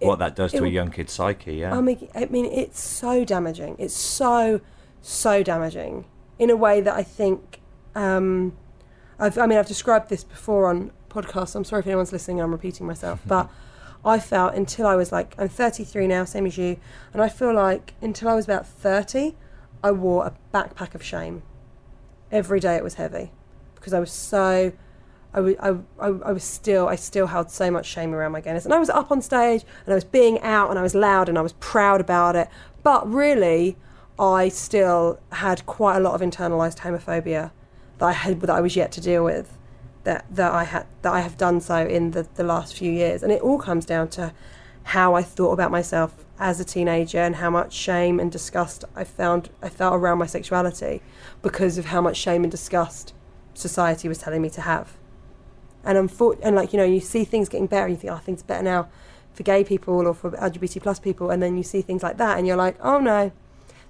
what that does to it- a young kid's psyche, yeah. I mean, I mean, it's so damaging. It's so, so damaging in a way that I think. Um, I've, I mean, I've described this before on podcasts. I'm sorry if anyone's listening. I'm repeating myself, but I felt until I was like, I'm 33 now, same as you, and I feel like until I was about 30, I wore a backpack of shame. Every day it was heavy because I was so. I was, I, I, I was still, I still held so much shame around my gayness. And I was up on stage and I was being out and I was loud and I was proud about it. But really, I still had quite a lot of internalized homophobia that I had, that I was yet to deal with. That, that I had that I have done so in the, the last few years, and it all comes down to how I thought about myself as a teenager and how much shame and disgust I found I felt around my sexuality because of how much shame and disgust society was telling me to have. And unfor- and like you know you see things getting better and you think oh things are better now for gay people or for lgbt plus people and then you see things like that and you're like oh no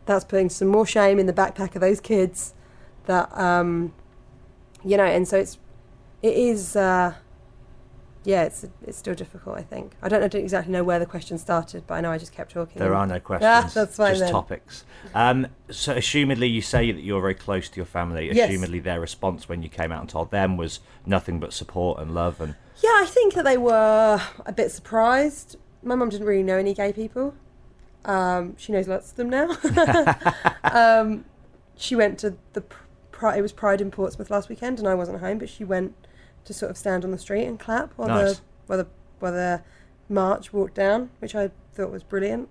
that's putting some more shame in the backpack of those kids that um you know and so it's it is uh yeah it's it's still difficult i think i don't, I don't exactly know where the question started but i know i just kept talking There are no questions. Ah, that's fine just then. topics. Um, so, assumedly, you say that you're very close to your family. Yes. Assumedly, their response when you came out and told them was nothing but support and love. And Yeah, I think that they were a bit surprised. My mum didn't really know any gay people. Um, she knows lots of them now. um, she went to the it was Pride in Portsmouth last weekend, and I wasn't home, but she went to sort of stand on the street and clap while Nice. the while the while the march walked down, which I thought was brilliant.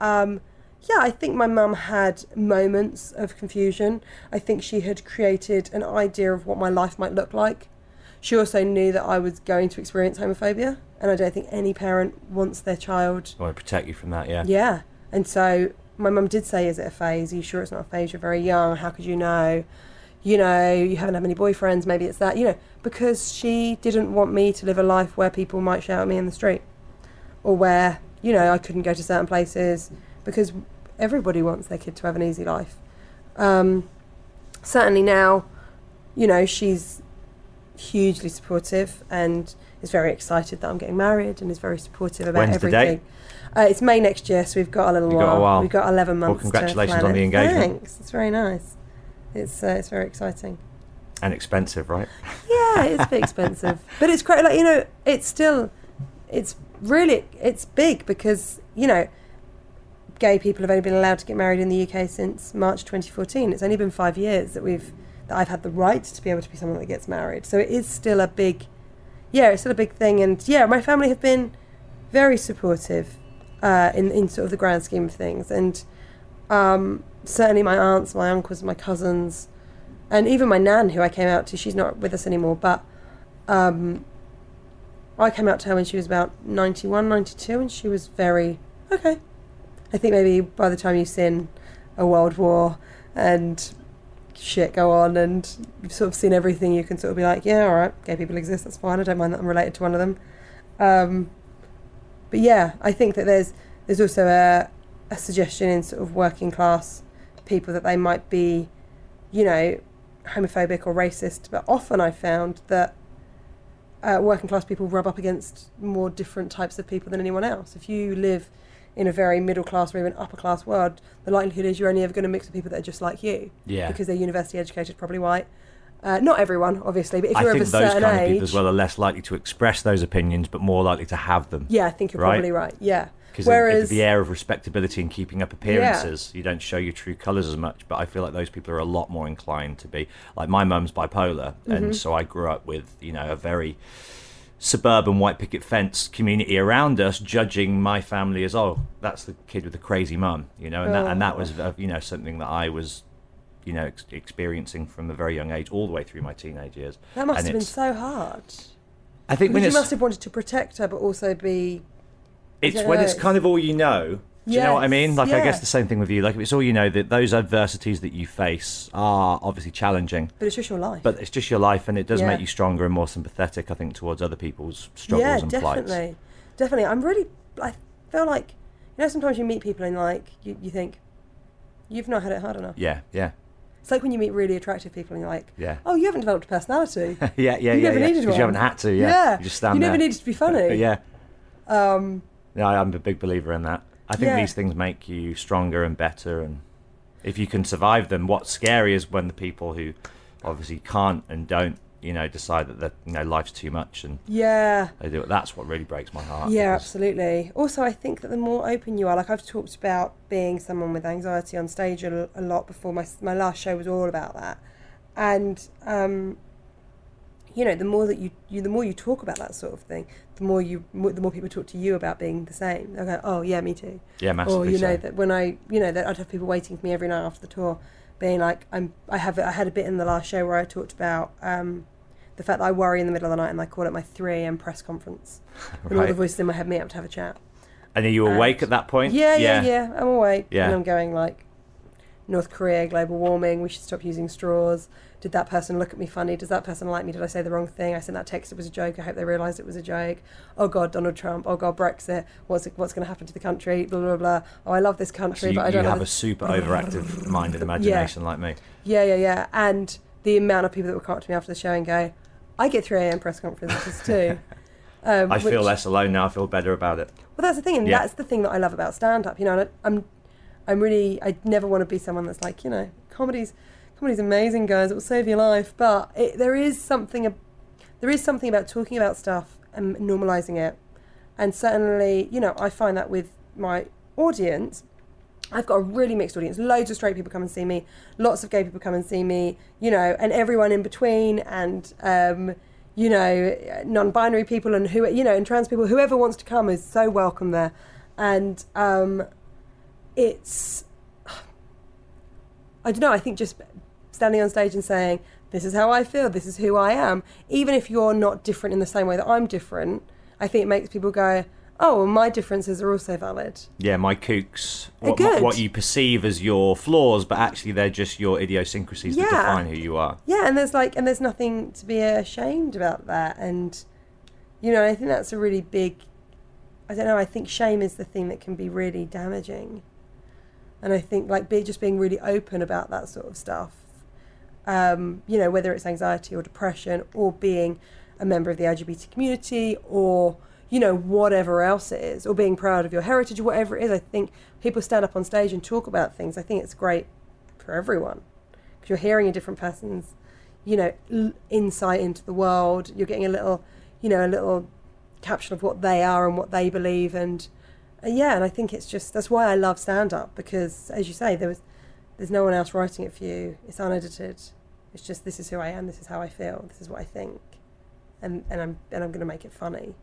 Um, yeah, I think my mum had moments of confusion. I think she had created an idea of what my life might look like. She also knew that I was going to experience homophobia, and I don't think any parent wants their child. I want to protect you from that. Yeah. Yeah, and so my mum did say, "Is it a phase? Are you sure it's not a phase? You're very young. How could you know? You know, you haven't had many boyfriends. Maybe it's that. You know, because she didn't want me to live a life where people might shout at me in the street, or where you know I couldn't go to certain places because everybody wants their kid to have an easy life. Um, certainly now, you know, she's hugely supportive and is very excited that I'm getting married and is very supportive about When's everything. Uh, it's May next year, so we've got a little You've while. got a while. We've got 11 Well, months. to congratulations on the engagement. Thanks. It's very nice. It's uh, it's very exciting. And expensive, right? Yeah, it's a bit expensive, but it's great. Like you know, it's still, it's really, it's big because you know, gay people have only been allowed to get married in the UK since March 2014. It's only been five years that we've that I've had the right to be able to be someone that gets married. So it is still a big, yeah, it's still a big thing. And yeah, my family have been very supportive uh, in in sort of the grand scheme of things, and um, certainly my aunts, my uncles, my cousins and even my nan who I came out to she's not with us anymore but um, I came out to her when she was about 91 92 and she was very okay I think maybe by the time you've seen a world war and shit go on and you've sort of seen everything, you can sort of be like, yeah, all right, gay people exist, that's fine. I don't mind that I'm related to one of them. Um, but yeah, I think that there's there's also a, a suggestion in sort of working class people that they might be, you know, homophobic or racist. But often I found that uh, working class people rub up against more different types of people than anyone else. If you live in a very middle class or even upper class world, the likelihood is you're only ever going to mix with people that are just like you. Yeah. Because they're university educated, probably white. Uh, not everyone, obviously, but if I you're of a certain age, I think those kind of people as well are less likely to express those opinions, but more likely to have them. yeah, I think you're Right? probably right. Yeah. Because Whereas, the air of respectability and keeping up appearances, you don't show your true colours as much. But I feel like those people are a lot more inclined to be like my mum's bipolar, Mm-hmm. and so I grew up with you know a very suburban white picket fence community around us, judging my family as oh that's the kid with the crazy mum, you know, and that and that Oh. was uh, you know something that I was you know ex- experiencing from a very young age all the way through my teenage years. that must And have been so hard. I think when you must have wanted to protect her, but also be. It's when know, it's kind of all you know. Do you know what I mean? Yes, Like I guess the same thing with you. Like if it's all you know, that those adversities that you face are obviously challenging, But it's just your life. but it's just your life, and it does Yeah. make you stronger and more sympathetic. I think towards other people's struggles yeah, and definitely, plights. definitely. I'm really. I feel like you know sometimes you meet people and like you, you think you've not had it hard enough. Yeah, yeah, It's like when you meet really attractive people and you're like, Yeah. oh, you haven't developed a personality. yeah, yeah, yeah. you never yeah. needed one. you haven't had to. Yeah, yeah. you just stand You there. never needed to be funny. yeah, Um, yeah. I'm a big believer in that. I think Yeah. these things make you stronger and better, and if you can survive them, what's scary is when the people who obviously can't and don't, you know, decide that that you know life's too much and yeah. they do it. That's what really breaks my heart. Yeah, absolutely. Also, I think that the more open you are, like I've talked about being someone with anxiety on stage a, a lot before. My my last show was all about that, and um, you know, the more that you, you the more you talk about that sort of thing, the more you the more people talk to you about being the same. They go, oh yeah, me too. Yeah, massively Or you know so. that when I you know that I'd have people waiting for me every night after the tour, being like, I'm I have I had a bit in the last show where I talked about. Um, the fact that I worry in the middle of the night and I call it my 3 a.m. press conference. And all the voices in my head meet up to have a chat. And are you awake at that point? Yeah, yeah, yeah. I'm awake. Yeah. And I'm going like, North Korea, global warming, we should stop using straws. Did that person look at me funny? Does that person like me? Did I say the wrong thing? I sent that text, it was a joke. I hope they realised it was a joke. Oh God, Donald Trump. Oh God, Brexit. What's, it, what's going to happen to the country? Blah, blah, blah. Oh, I love this So country, you, but I don't You have know a super overactive mind and imagination like me. Yeah, yeah, yeah. And the amount of people that will come up to me after the show and go, I get 3 a.m. press conferences too. Um, I feel which- less alone now. I feel better about it. Well, that's the thing, and Yeah. that's the thing that I love about stand-up. You know, and I, I'm, I'm really, I never want to be someone that's like, you know, comedy's, comedy's amazing, guys. It will save your life. But it, there is something, there is something about talking about stuff and normalizing it, and certainly, you know, I find that with my audience. I've got a really mixed audience. Loads of straight people come and see me. Lots of gay people come and see me. You know, and everyone in between, and um, you know, non-binary people and who you know, and trans people. Whoever wants to come is so welcome there, and um, it's. I don't know. I think just standing on stage and saying, "This is how I feel. This is who I am," even if you're not different in the same way that I'm different, I think it makes people go, "Oh, well, my differences are also valid." Yeah, my kooks. What, my- what you perceive as your flaws, but actually they're just your idiosyncrasies that define who you are. Yeah, and there's like, and there's nothing to be ashamed about that. And, you know, I think that's a really big, I don't know, I think shame is the thing that can be really damaging. And I think like be, just being really open about that sort of stuff, um, you know, whether it's anxiety or depression or being a member of the LGBT community or, you know, whatever else it is, or being proud of your heritage or whatever it is. I think people stand up on stage and talk about things. I think it's great for everyone because you're hearing a different person's, you know, l- insight into the world. You're getting a little, you know, a little caption of what they are and what they believe, and uh, yeah, and I think it's just that's why I love stand up because, as you say, there was there's no one else writing it for you. It's unedited. It's just this is who I am. This is how I feel. This is what I think, and and I'm and I'm going to make it funny.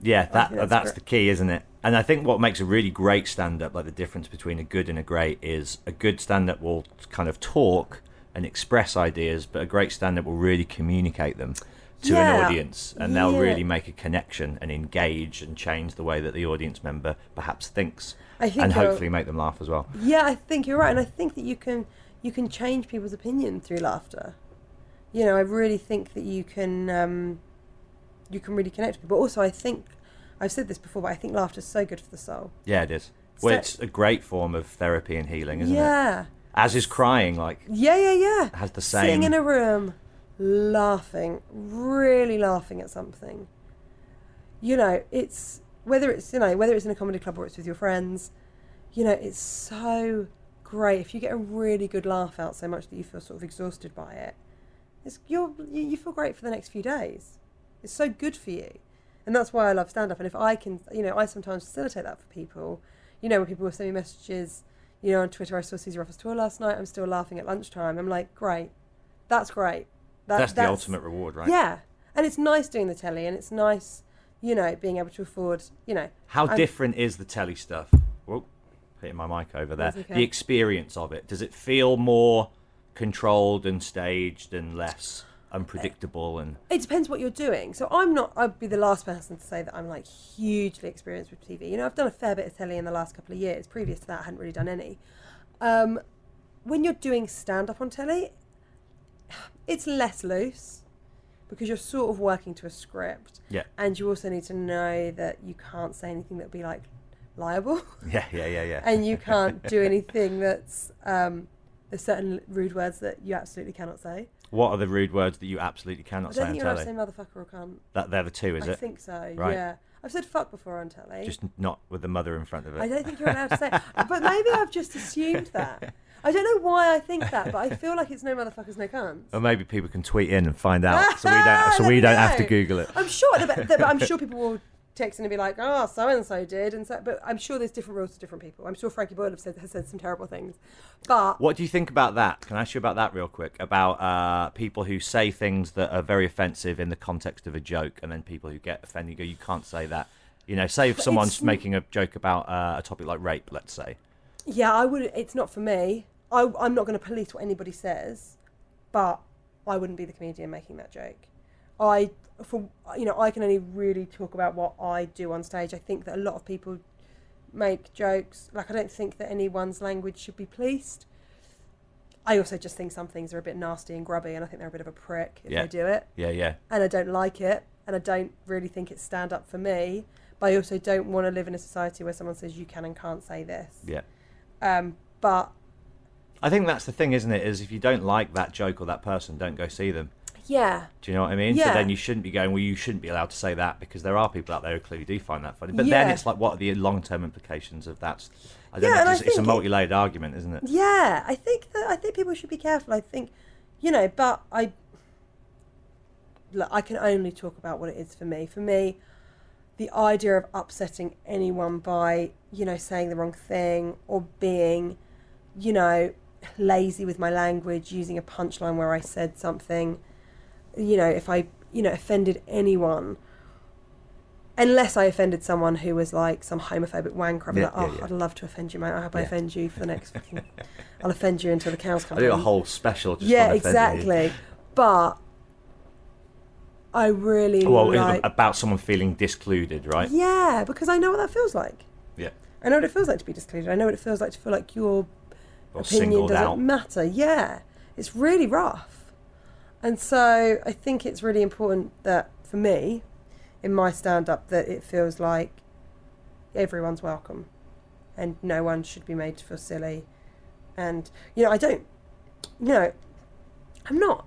Yeah, that that's that's, the key, isn't it? And I think what makes a really great stand up, like the difference between a good and a great, is a good stand up will kind of talk and express ideas, but a great stand up will really communicate them. to an audience and they'll really make a connection and engage and change the way that the audience member perhaps thinks think and hopefully make them laugh as well. Yeah, I think you're right, and I think that you can you can change people's opinion through laughter. You know, I really think that you can um, you can really connect with people. But also, I think I've said this before, but I think laughter is so good for the soul. Yeah, it is. Well, So- it's a great form of therapy and healing, isn't it? yeah, As is crying, like yeah, yeah, yeah. has the same. Sitting in a room, laughing, really laughing at something. You know, it's whether it's you know whether it's in a comedy club or it's with your friends. You know, it's so great if you get a really good laugh out so much that you feel sort of exhausted by it. It's you're you feel great for the next few days. It's so good for you, and that's why I love stand up. And if I can, you know, I sometimes facilitate that for people. You know, when people will send me messages, you know, on Twitter, I saw Caesar Office Tour last night. I'm still laughing at lunchtime. I'm like, great, that's great. That, that's, the ultimate reward, right? Yeah, and it's nice doing the telly, and it's nice, you know, being able to afford, you know. How I'm- different is the telly stuff? Hitting my mic over there. Okay. The experience of it. Does it feel more controlled and staged and less unpredictable and It depends what you're doing. So I'm not. I'd be the last person to say that I'm like hugely experienced with TV. You know, I've done a fair bit of telly in the last couple of years. Previous to that, I hadn't really done any. Um, when you're doing stand up on telly, it's less loose because you're sort of working to a script. Yeah. And you also need to know that you can't say anything that would be like liable. yeah, yeah, yeah, yeah. and you can't do anything that's um, there's certain rude words that you absolutely cannot say. what are the rude words that you absolutely I cannot don't say on think you're allowed to say motherfucker or cunt. That they're the two, is I it? think so. Right. Yeah, I've said fuck before on telly. Just not with the mother in front of it. I don't think you're allowed to say, but maybe I've just assumed that. I don't know why I think that, but I feel like it's no motherfuckers, no cunts. Or maybe people can tweet in and find out, so we don't, so we don't have to. Google it. I'm sure, but, but I'm sure people will text in and be like, "Oh, so and so did," and so. But I'm sure there's different rules to different people. I'm sure Frankie Boyle have said, has said some terrible things, but What do you think about that? Can I ask you about that real quick? About uh, people who say things that are very offensive in the context of a joke, and then people who get offended go, "You can't say that." You know, say if someone's it's- making a joke about uh, a topic like rape, let's say. Yeah, I would. It's not for me. I, I'm not going to police what anybody says, but I wouldn't be the comedian making that joke. I, for you know, I can only really talk about what I do on stage. I think that a lot of people make jokes. Like I don't think that anyone's language should be policed. I also just think some things are a bit nasty and grubby, and I think they're a bit of a prick if Yeah. they do it Yeah, yeah. and I don't like it, and I don't really think it's stand up for me. But I also don't want to live in a society where someone says you can and can't say this. Yeah. Um, but I think that's the thing, isn't it? Is if you don't like that joke or that person, don't go see them. Yeah, Do you know what I mean? But Yeah. then you shouldn't be going, well, you shouldn't be allowed to say that because there are people out there who clearly do find that funny. But then it's like, what are the long term implications of that? I don't Yeah, know. It's, it's a multi layered argument, isn't it? yeah. I think that I think people should be careful. I think, you know, but I, look, I can only talk about what it is for me. For me, the idea of upsetting anyone by you know saying the wrong thing or being, you know, lazy with my language, using a punchline where I said something, you know, if I you know offended anyone. Unless I offended someone who was like some homophobic wanker, I'm Yeah, like, oh, yeah, yeah. I'd love to offend you, mate. I hope I offend you for the next fucking. I'll offend you until the cows come I do a whole special just yeah, exactly. But I really Well, like. about someone feeling discluded, right? Yeah, because I know what that feels like. Yeah. I know what it feels like to be discluded. I know what it feels like to feel like your Or opinion doesn't out. matter. Yeah, it's really rough. And so I think it's really important that for me, in my stand up, that it feels like everyone's welcome and no one should be made to feel silly. And, you know, I don't, you know, I'm not,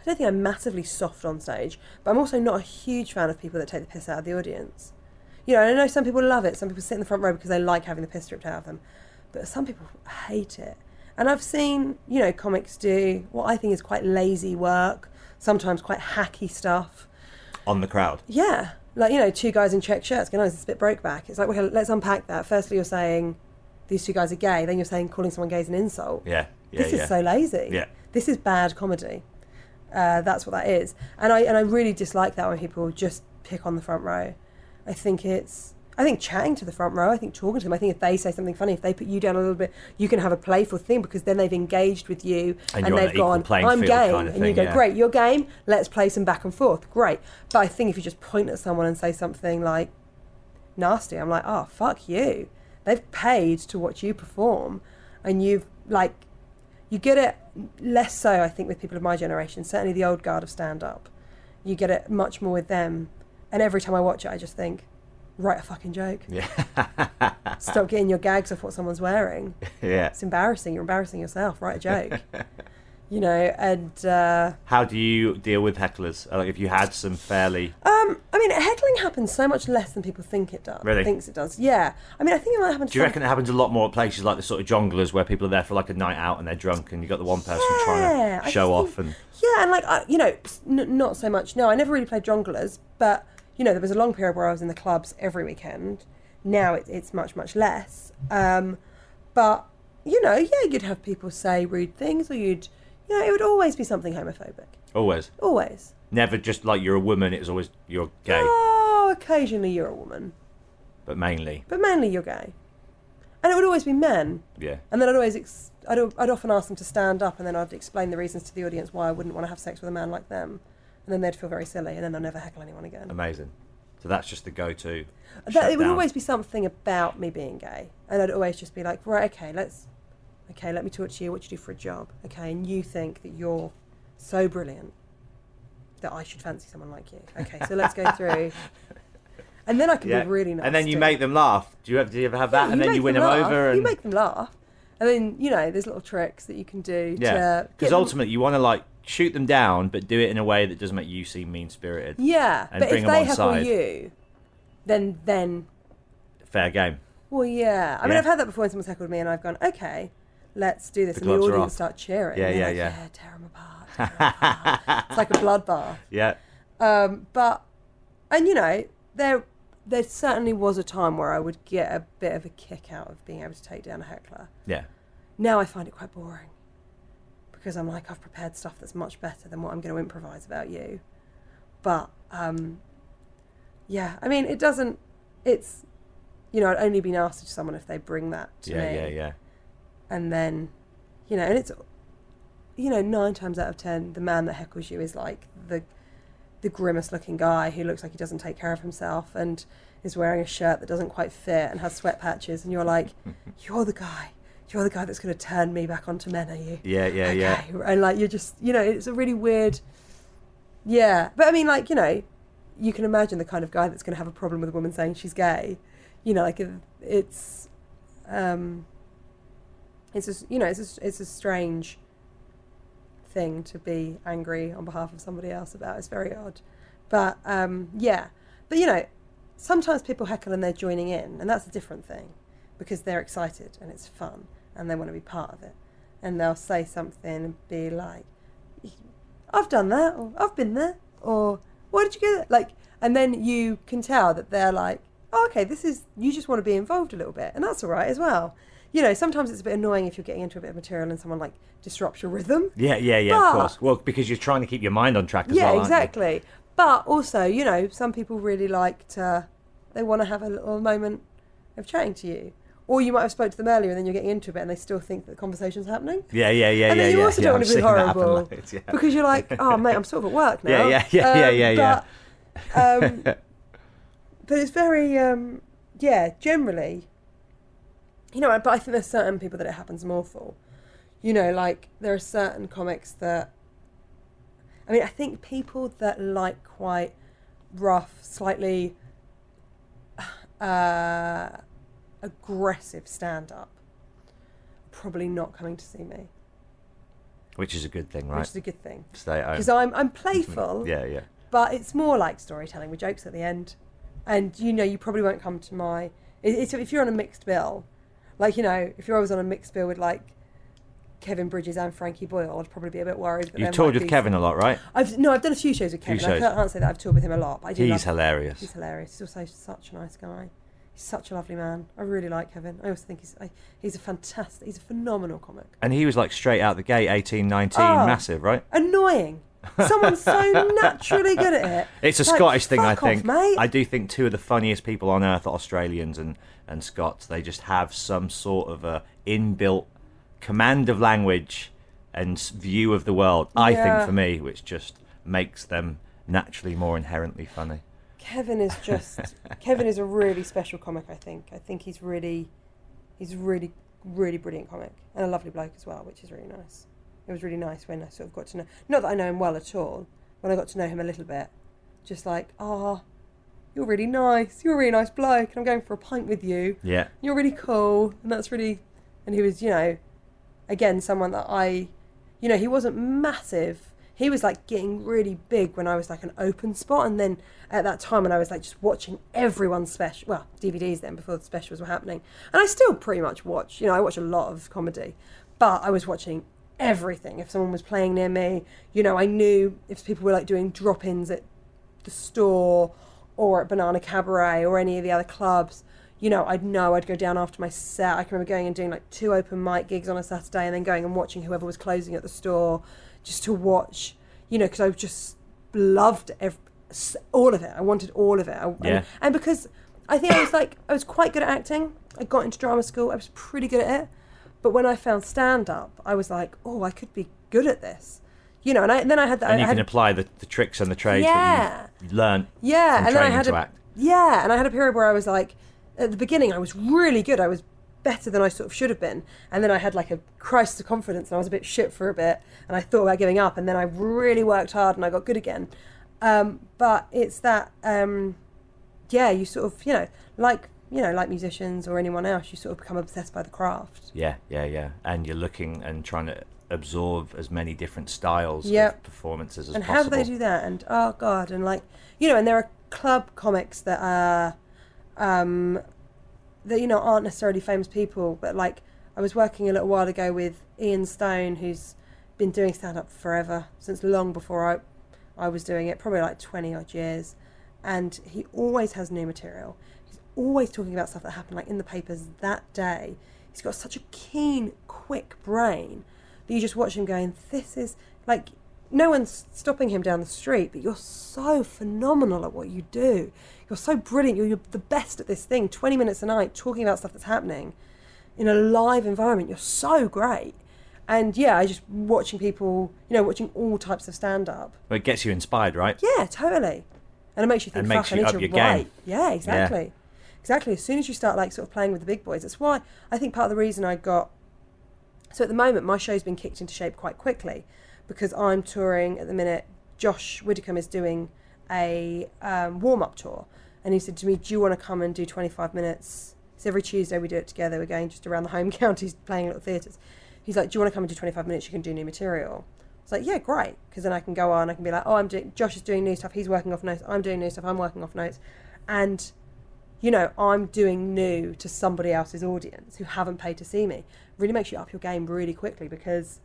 I don't think I'm massively soft on stage, but I'm also not a huge fan of people that take the piss out of the audience. You know, I know some people love it. Some people sit in the front row because they like having the piss ripped out of them. But some people hate it. And I've seen, you know, comics do what I think is quite lazy work, sometimes quite hacky stuff. On the crowd. Yeah. Like, you know, two guys in check shirts going, oh, it's a bit broke back. It's like, okay, let's unpack that. Firstly, you're saying these two guys are gay. Then you're saying calling someone gay is an insult. Yeah. Yeah. this yeah. is so lazy. Yeah. This is bad comedy. Uh, that's what that is. And I and I really dislike that when people just pick on the front row. I think it's I think chatting to the front row, I think talking to them, I think if they say something funny, if they put you down a little bit, you can have a playful thing because then they've engaged with you And and, they've gone, I'm game. kind of and you go, yeah. great, you're game, let's play some back and forth. Great. But I think if you just point at someone and say something like nasty, I'm like, oh, fuck you. They've paid to watch you perform and you've, like, you get it less so, I think, with people of my generation, certainly the old guard of stand up. You get it much more with them. And every time I watch it, I just think, write a fucking joke. Yeah. Stop getting your gags off what someone's wearing. yeah. It's embarrassing. You're embarrassing yourself. Write a joke. you know, and uh, How do you deal with hecklers? Uh, Like if you had some fairly um, I mean, heckling happens so much less than people think it does. Really? Thinks it does. Yeah. I mean, I think it might happen. To Do you reckon it happens a lot more at places like the sort of Jongleurs where people are there for like a night out and they're drunk and you've got the one person Yeah, trying to show think- off and Yeah, and like I, you know, n- not so much. No, I never really played Jongleurs, but you know, there was a long period where I was in the clubs every weekend. Now it, it's much much less. Um, but you know, yeah, you'd have people say rude things, or you'd, you know, it would always be something homophobic. always. Always. Never just like you're a woman, it was always you're gay. Oh, occasionally you're a woman, But mainly, but mainly you're gay. And it would always be men. yeah. And then I'd always, ex- I'd, I'd often ask them to stand up, and then I'd explain the reasons to the audience why I wouldn't want to have sex with a man like them, and then they'd feel very silly, and then they'll never heckle anyone again. Amazing. So that's just the go to. That, it would always be something about me being gay, and I'd always just be like, right, okay, let's, okay, let me talk to you. What you do for a job? Okay, and you think that you're so brilliant that I should fancy someone like you. Okay, so let's go through, and then I can Yeah. be really nice. and then you make them laugh. Do you ever, do you ever have that? Yeah, and then you win them, laugh. over. And You make them laugh, and then you know there's little tricks that you can do. yeah, because them- ultimately you want to like shoot them down, but do it in a way that doesn't make you seem mean spirited. yeah. and But bring them they on heckle side. you, then then Fair game. well, yeah. I mean, Yeah. I've had that before when someone's heckled me, and I've gone, okay, let's do this, The and the gloves are audience off. start cheering. Yeah, and yeah, like, yeah. yeah. them apart. Tear 'em apart. it's like a bloodbath. Yeah. Um, but and you know there there certainly was a time where I would get a bit of a kick out of being able to take down a heckler. Yeah. Now I find it quite boring because I'm like I've prepared stuff that's much better than what I'm going to improvise about you. But um, yeah, I mean it doesn't. It's you know I'd only be nasty to someone if they bring that to Yeah, me, yeah, yeah. yeah. and then you know and it's you know nine times out of ten the man that heckles you is like the the grimmest looking guy who looks like he doesn't take care of himself and is wearing a shirt that doesn't quite fit and has sweat patches and you're like you're the guy you're the guy that's going to turn me back onto men are you? Yeah, yeah, yeah. and like you're just you know it's a really weird yeah. But i mean like you know you can imagine the kind of guy that's going to have a problem with a woman saying she's gay. You know like it's um it's just, you know it's a, it's a strange thing to be angry on behalf of somebody else about. It's very odd. But um yeah. But you know sometimes people heckle and they're joining in and that's a different thing because they're excited and it's fun and they want to be part of it and they'll say something and be like i've done that or i've been there or why did you get there like and then you can tell that they're like oh, okay this is you just want to be involved a little bit and that's all right as well you know sometimes it's a bit annoying if you're getting into a bit of material and someone like disrupts your rhythm Yeah, yeah, yeah, But- of course. Well, because you're trying to keep your mind on track as yeah, well. you? exactly. But also, you know, some people really like to, they want to have a little moment of chatting to you. Or you might have spoke to them earlier and then you're getting into a bit and they still think that the conversation's happening. Yeah, yeah, yeah, and yeah. then you yeah, also yeah, don't want to be seen that happen horrible loads, yeah. because you're like, oh mate, I'm sort of at work now. Yeah, yeah, yeah, yeah, yeah, yeah. But, um, but it's very, um, yeah, generally, you know. But I think there's certain people that it happens more for. You know, like there are certain comics that. I mean, I think people that like quite rough, slightly uh, aggressive stand-up, probably not coming to see me, Which is a good thing, right? which is a good thing Stay at home. because I'm I'm playful. Yeah, yeah. but it's more like storytelling with jokes at the end. And you know, you probably won't come to my. it- if you're on a mixed bill, like you know, if you're always on a mixed bill with like Kevin Bridges and Frankie Boyle, I'd probably be a bit worried. That You've toured with Kevin a lot, right? I've no, I've done a few shows with Kevin. I shows. can't, can't say that I've toured with him a lot, but I do. He's hilarious. He's hilarious. He's also such a nice guy. He's such a lovely man. I really like Kevin. I also think he's I, he's a fantastic. He's a phenomenal comic. And he was like straight out the gate, 18, 19, Oh. massive, right? Annoying. Someone's so naturally good at it. It's a Like, Scottish thing, I off, think. mate. I do think two of the funniest people on earth are Australians and, and Scots. They just have some sort of a inbuilt command of language and view of the world. I Yeah. think for me, which just makes them naturally more inherently funny. Kevin is just Kevin is a really special comic. I think. I think he's really, he's really, really brilliant comic and a lovely bloke as well, which is really nice. It was really nice when I sort of got to know. Not that I know him well at all. When I got to know him a little bit, just like, ah, you're really nice. You're a really nice bloke, and I'm going for a pint with you. Yeah. You're really cool, and that's really. And he was, you know, again, someone that I, you know, he wasn't massive. He was like getting really big when I was like an open spot, and then at that time when I was like just watching everyone's special, well, DVDs then before the specials were happening, and I still pretty much watch. You know, I watch a lot of comedy, but I was watching everything. If someone was playing near me, you know, I knew if people were like doing drop-ins at the store or at Banana Cabaret or any of the other clubs, you know, I'd know I'd go down after my set. I can remember going and doing like two open mic gigs on a Saturday and then going and watching whoever was closing at the store just to watch, you know, because I just loved ev s all of it. I wanted all of it. I, Yeah. and, and because I think I was like, I was quite good at acting. I got into drama school. I was pretty good at it. But when I found stand up, I was like, oh, I could be good at this. You know, and, I, and then I had that. And you I had, can apply the, the tricks and the trades Yeah. that learned yeah, and then I had to a, act. Yeah, and I had a period where I was like, at the beginning, I was really good. I was better than I sort of should have been, and then I had like a crisis of confidence, and I was a bit shit for a bit, and I thought about giving up, and then I really worked hard, and I got good again. Um, but it's that, um, yeah, you sort of, you know, like you know, like musicians or anyone else, you sort of become obsessed by the craft. Yeah, yeah, yeah. And you're looking and trying to absorb as many different styles Yep. of performances as and possible. how do they do that? And oh god, and like you know, and there are club comics that are, um, that you know aren't necessarily famous people, but like I was working a little while ago with Ian Stone, who's been doing stand up forever since long before I, I was doing it, probably like twenty odd years, and he always has new material. He's always talking about stuff that happened like in the papers that day. He's got such a keen, quick brain that you just watch him going, "This is like." No one's stopping him down the street, but you're so phenomenal at what you do. You're so brilliant. You're, you're the best at this thing. 20 minutes a night talking about stuff that's happening in a live environment. You're so great. And yeah, I just watching people, you know, watching all types of stand up. Well, it gets you inspired, right? Yeah, totally. And it makes you think, And fuck, I need to your game. write. Yeah, exactly. Exactly. As soon as you start like sort of playing with the big boys, that's why I think part of the reason I got so at the moment my show's been kicked into shape quite quickly because I'm touring at the minute. Josh Widdicombe is doing a um, warm up tour, and he said to me, "Do you want to come and do 25 minutes?" It's every Tuesday we do it together. We're going just around the home counties, playing little theatres. He's like, "Do you want to come and do 25 minutes? You can do new material." It's like, "Yeah, great," because then I can go on. I can be like, "Oh, I'm doing." Josh is doing new stuff. He's working off notes. I'm doing new stuff. I'm working off notes, and you know, I'm doing new to somebody else's audience who haven't paid to see me. Really makes you up your game really quickly because,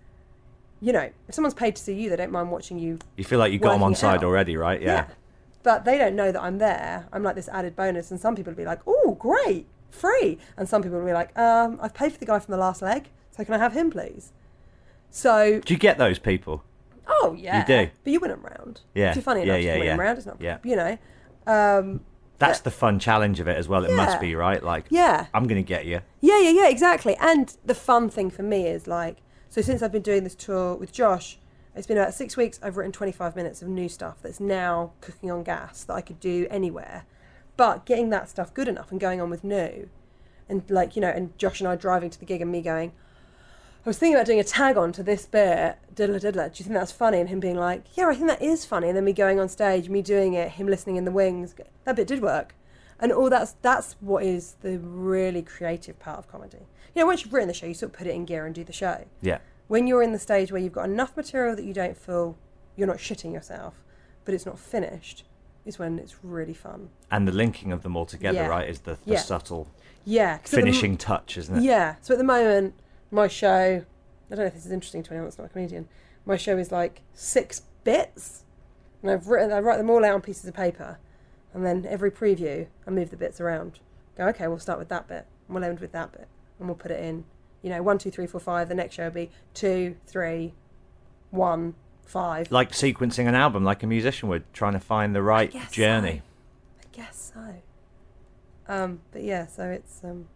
you know, if someone's paid to see you, they don't mind watching you. You feel like you got them on side out. already, right? Yeah. But they don't know that I'm there. I'm like this added bonus. And some people will be like, oh, great, free. And some people will be like, um, I've paid for the guy from the last leg, so can I have him, please? So, Do you get those people? oh, yeah. You do? But you win them round. Yeah. You're funny Yeah, enough, yeah, you win them round. It's not, Yeah. you know. Um, That's the fun challenge of it as well. It must be, right? Like, Yeah. I'm going to get you. Yeah, yeah, yeah, exactly. And the fun thing for me is like, so since I've been doing this tour with Josh, it's been about six weeks. I've written 25 minutes of new stuff that's now cooking on gas that I could do anywhere. But getting that stuff good enough and going on with new, and like, you know, and Josh and I driving to the gig and me going, I was thinking about doing a tag on to this bit, diddler diddler. Do you think that's funny? And him being like, Yeah, I think that is funny. And then me going on stage, me doing it, him listening in the wings. That bit did work. And all that's that's what is the really creative part of comedy. You know, once you've written the show, you sort of put it in gear and do the show. Yeah. When you're in the stage where you've got enough material that you don't feel you're not shitting yourself, but it's not finished, is when it's really fun. And the linking of them all together, Yeah. right, is the, the Yeah. subtle Yeah. at the finishing touch, isn't it? Yeah. So at the moment, my show, I don't know if this is interesting to anyone that's not a comedian, my show is like six bits. And I've written, I write them all out on pieces of paper. And then every preview, I move the bits around. Go, okay, we'll start with that bit. And we'll end with that bit. And we'll put it in, you know, one, two, three, four, five. The next show will be two, three, one, five. Like sequencing an album, like a musician would, trying to find the right guess journey. I guess so. Um, but yeah, so it's um,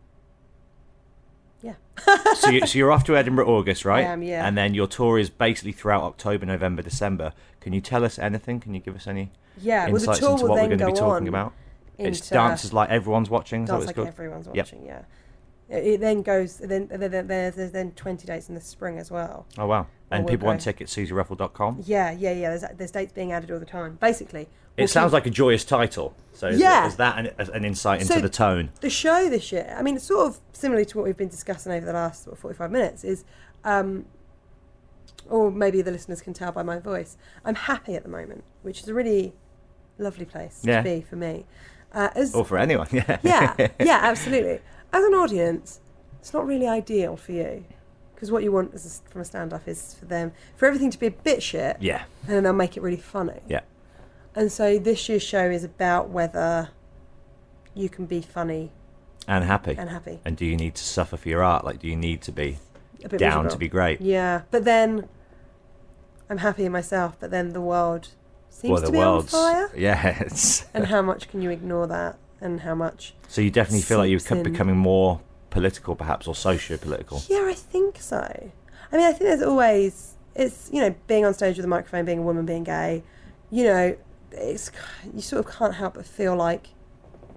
yeah. so, you, so you're off to Edinburgh August, right? am, yeah. And then your tour is basically throughout October, November, December. Can you tell us anything? Can you give us any Yeah, well, the insights tour into will what we're going to be talking about? It's dances like everyone's watching. Dance like called? everyone's Yep. watching. Yeah. It, then goes. Then there's, there's then twenty dates in the spring as well. Oh wow! And people want tickets. SuziRuffell.com. Yeah, yeah, yeah. There's, there's dates being added all the time. Basically, we'll It sounds keep- like a joyous title. So is, Yeah. is that an, an insight into So the tone? the show this year. I mean, it's sort of similar to what we've been discussing over the last of 45 minutes. Is, um, or maybe the listeners can tell by my voice. I'm happy at the moment, which is a really lovely place Yeah. to be for me. Uh, as, Or for anyone? Yeah. yeah, yeah, absolutely. As an audience, it's not really ideal for you because what you want as a, from a stand-up is for them for everything to be a bit shit, Yeah. and then they'll make it really funny. Yeah. And so this year's show is about whether you can be funny And happy. and happy. And do you need to suffer for your art? Like, do you need to be A bit down miserable. to be great? Yeah, but then I'm happy in myself. But then the world seems well, the to be world's on fire. yeah. And how much can you ignore that? And how much? so you definitely feel like you're seeps co- in. becoming more political, perhaps, or socio-political. Yeah, I think so. I mean, I think there's always it's you know being on stage with a microphone, being a woman, being gay. You know, it's you sort of can't help but feel like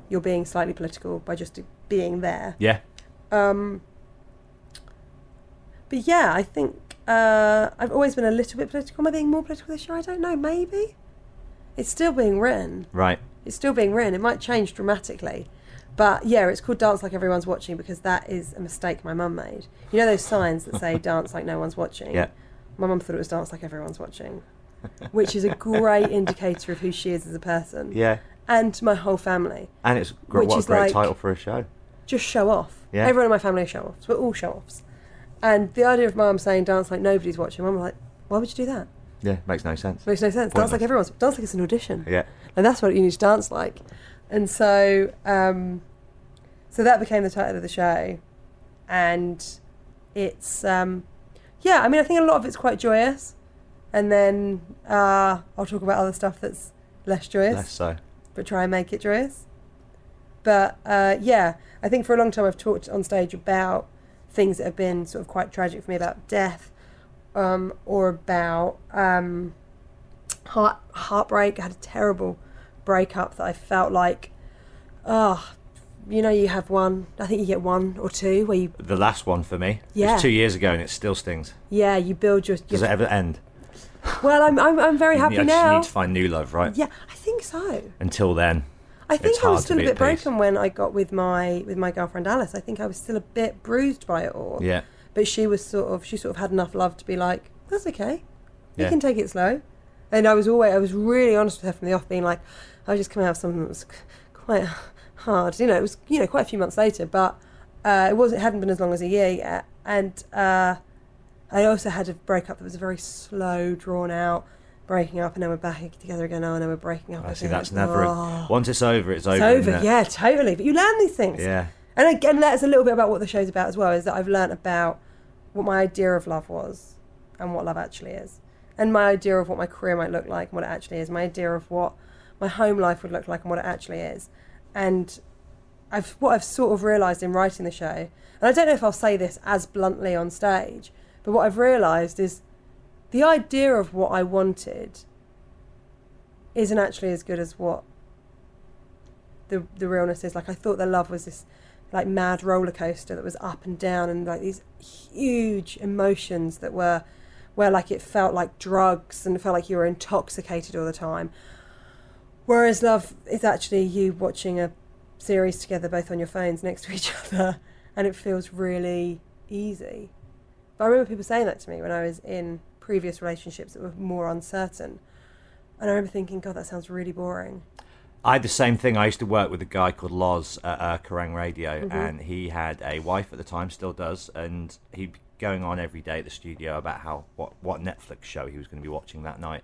you're being slightly political by just being there. Yeah. Um, but yeah, I think uh, I've always been a little bit political. Am I being more political this year? I don't know. Maybe it's still being written. Right. It's still being written. It might change dramatically. But yeah, it's called Dance Like Everyone's Watching because that is a mistake my mum made. You know those signs that say dance like no one's watching? Yeah. My mum thought it was dance like everyone's watching, which is a great indicator of who she is as a person. Yeah. And to my whole family. And it's gr- Which what a great like- title for a show. Just show off. Yeah. Everyone in my family are show offs. We're all show offs. And the idea of mum saying dance like nobody's watching, mum was like, why would you do that? Yeah, makes no sense. Makes no sense. Dance like everyone's. Dance like it's an audition. Yeah. And that's what you need to dance like. And so, um, so that became the title of the show, and it's um, yeah. I mean, I think a lot of it's quite joyous, and then uh, I'll talk about other stuff that's less joyous, Less so. but try and make it joyous. But uh, yeah, I think for a long time I've talked on stage about things that have been sort of quite tragic for me about death, um, or about um, heart heartbreak. I had a terrible breakup that I felt like, oh, you know, you have one. I think you get one or two where you, The last one for me. It Yeah. was two years ago and it still stings. yeah, you build your. Does it ever end? well, I'm, I'm, I'm very happy you now. need to find new love, right? Yeah, I think so. Until then. I think I was still a bit broken when I got with my with my girlfriend Alice. I think I was still a bit bruised by it all. Yeah. But she was sort of she sort of had enough love to be like, that's okay. You Yeah. can take it slow. And I was always I was really honest with her from the off, being like, I was just coming out of something that was quite hard. You know, it was you know quite a few months later, but uh, it was it hadn't been as long as a year yet. And uh, I also had a breakup that was a very slow, drawn out breaking up, and then we're back together again. Oh, and then we're breaking up. I see again. that's never. Oh. Once it's over, it's over. It's over, it? yeah, totally. But you learn these things. Yeah. And again, that's a little bit about what the show's about as well, is that I've learned about what my idea of love was and what love actually is. And my idea of what my career might look like and what it actually is. My idea of what my home life would look like and what it actually is. And I've what I've sort of realised in writing the show, and I don't know if I'll say this as bluntly on stage, but what I've realised is the idea of what I wanted isn't actually as good as what the the realness is. Like I thought the love was this like mad roller coaster that was up and down and like these huge emotions that were where like it felt like drugs and it felt like you were intoxicated all the time. Whereas love is actually you watching a series together both on your phones next to each other and it feels really easy. But I remember people saying that to me when I was in previous relationships that were more uncertain. And I remember thinking, God, that sounds really boring. I had the same thing. I used to work with a guy called Loz at uh, Kerrang Radio, Mm-hmm. and he had a wife at the time, still does, and he'd be going on every day at the studio about how what what Netflix show he was going to be watching that night.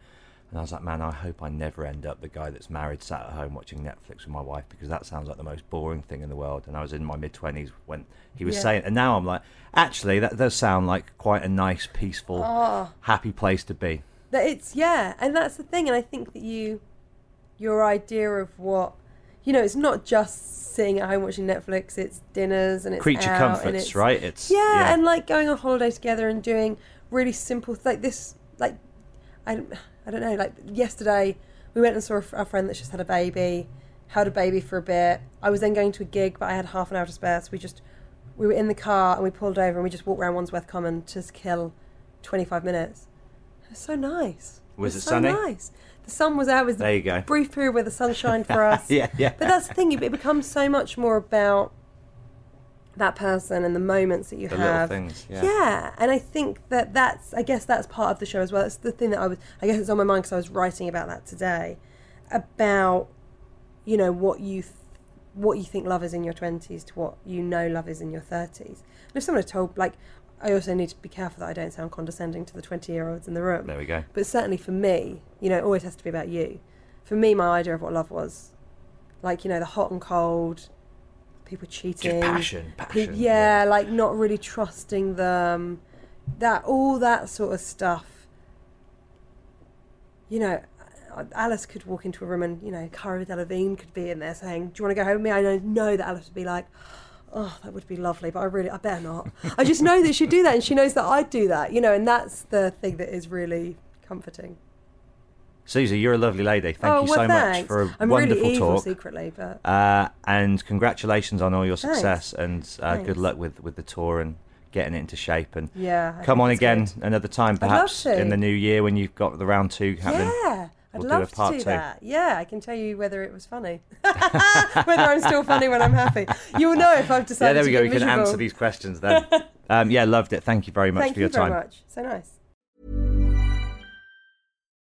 And I was like, man, I hope I never end up the guy that's married, sat at home watching Netflix with my wife, because that sounds like the most boring thing in the world. And I was in my mid twenties when he was Yeah. saying, and now I'm like, actually, that does sound like quite a nice, peaceful, Ah. happy place to be. that it's yeah, and that's the thing. And I think that you, your idea of what, you know, it's not just sitting at home watching Netflix. It's dinners and it's Creature comforts, it's- right? It's yeah, and like going on holiday together and doing really simple like this like I, don't- I don't know like yesterday we went and saw our friend that just had a baby held a baby for a bit i was then going to a gig but i had half an hour to spare so we just we were in the car and we pulled over and we just walked around wandsworth common to just kill 25 minutes it was so nice Was it it so sunny? nice the sun was out it was There you go. brief period where the sun shined for us Yeah, yeah. but that's the thing it becomes so much more about that person and the moments that you The have things, yeah. and I think that that's I guess that's part of the show as well. It's the thing that I was I guess it's on my mind because I was writing about that today, about you know what you th- what you think love is in your twenties to what you know love is in your thirties. And if someone had told like I also need to be careful that I don't sound condescending to the twenty year olds in the room. There we go. But certainly for me, you know, it always has to be about you. For me, my idea of what love was, like you know, the hot and cold, people cheating, passion, pe- passion, yeah, like not really trusting them, that all that sort of stuff. You know, Alice could walk into a room and you know, Cara Delevingne could be in there saying, "Do you want to go home with me?" I know, know that Alice would be like. Oh, that would be lovely, but I really, I better not. I just know that she'd do that, and she knows that I'd do that, you know, and that's the thing that is really comforting. Suzi, you're a lovely lady. Thank oh, you well, so much for a I'm wonderful really evil talk. secretly, but Uh, and congratulations on all your Thanks. success and uh, good luck with, with the tour and getting it into shape. And Yeah, I come on again good. another time, perhaps in the new year when you've got the round two happening. yeah, I'd We'll a love to do two. that. Yeah, I can tell you whether it was funny, whether I'm still funny when I'm happy. You'll know if I've decided. Yeah, there we go. We can miserable. answer these questions then. um, yeah, loved it. Thank you very much Thank for you your very time. much. So nice.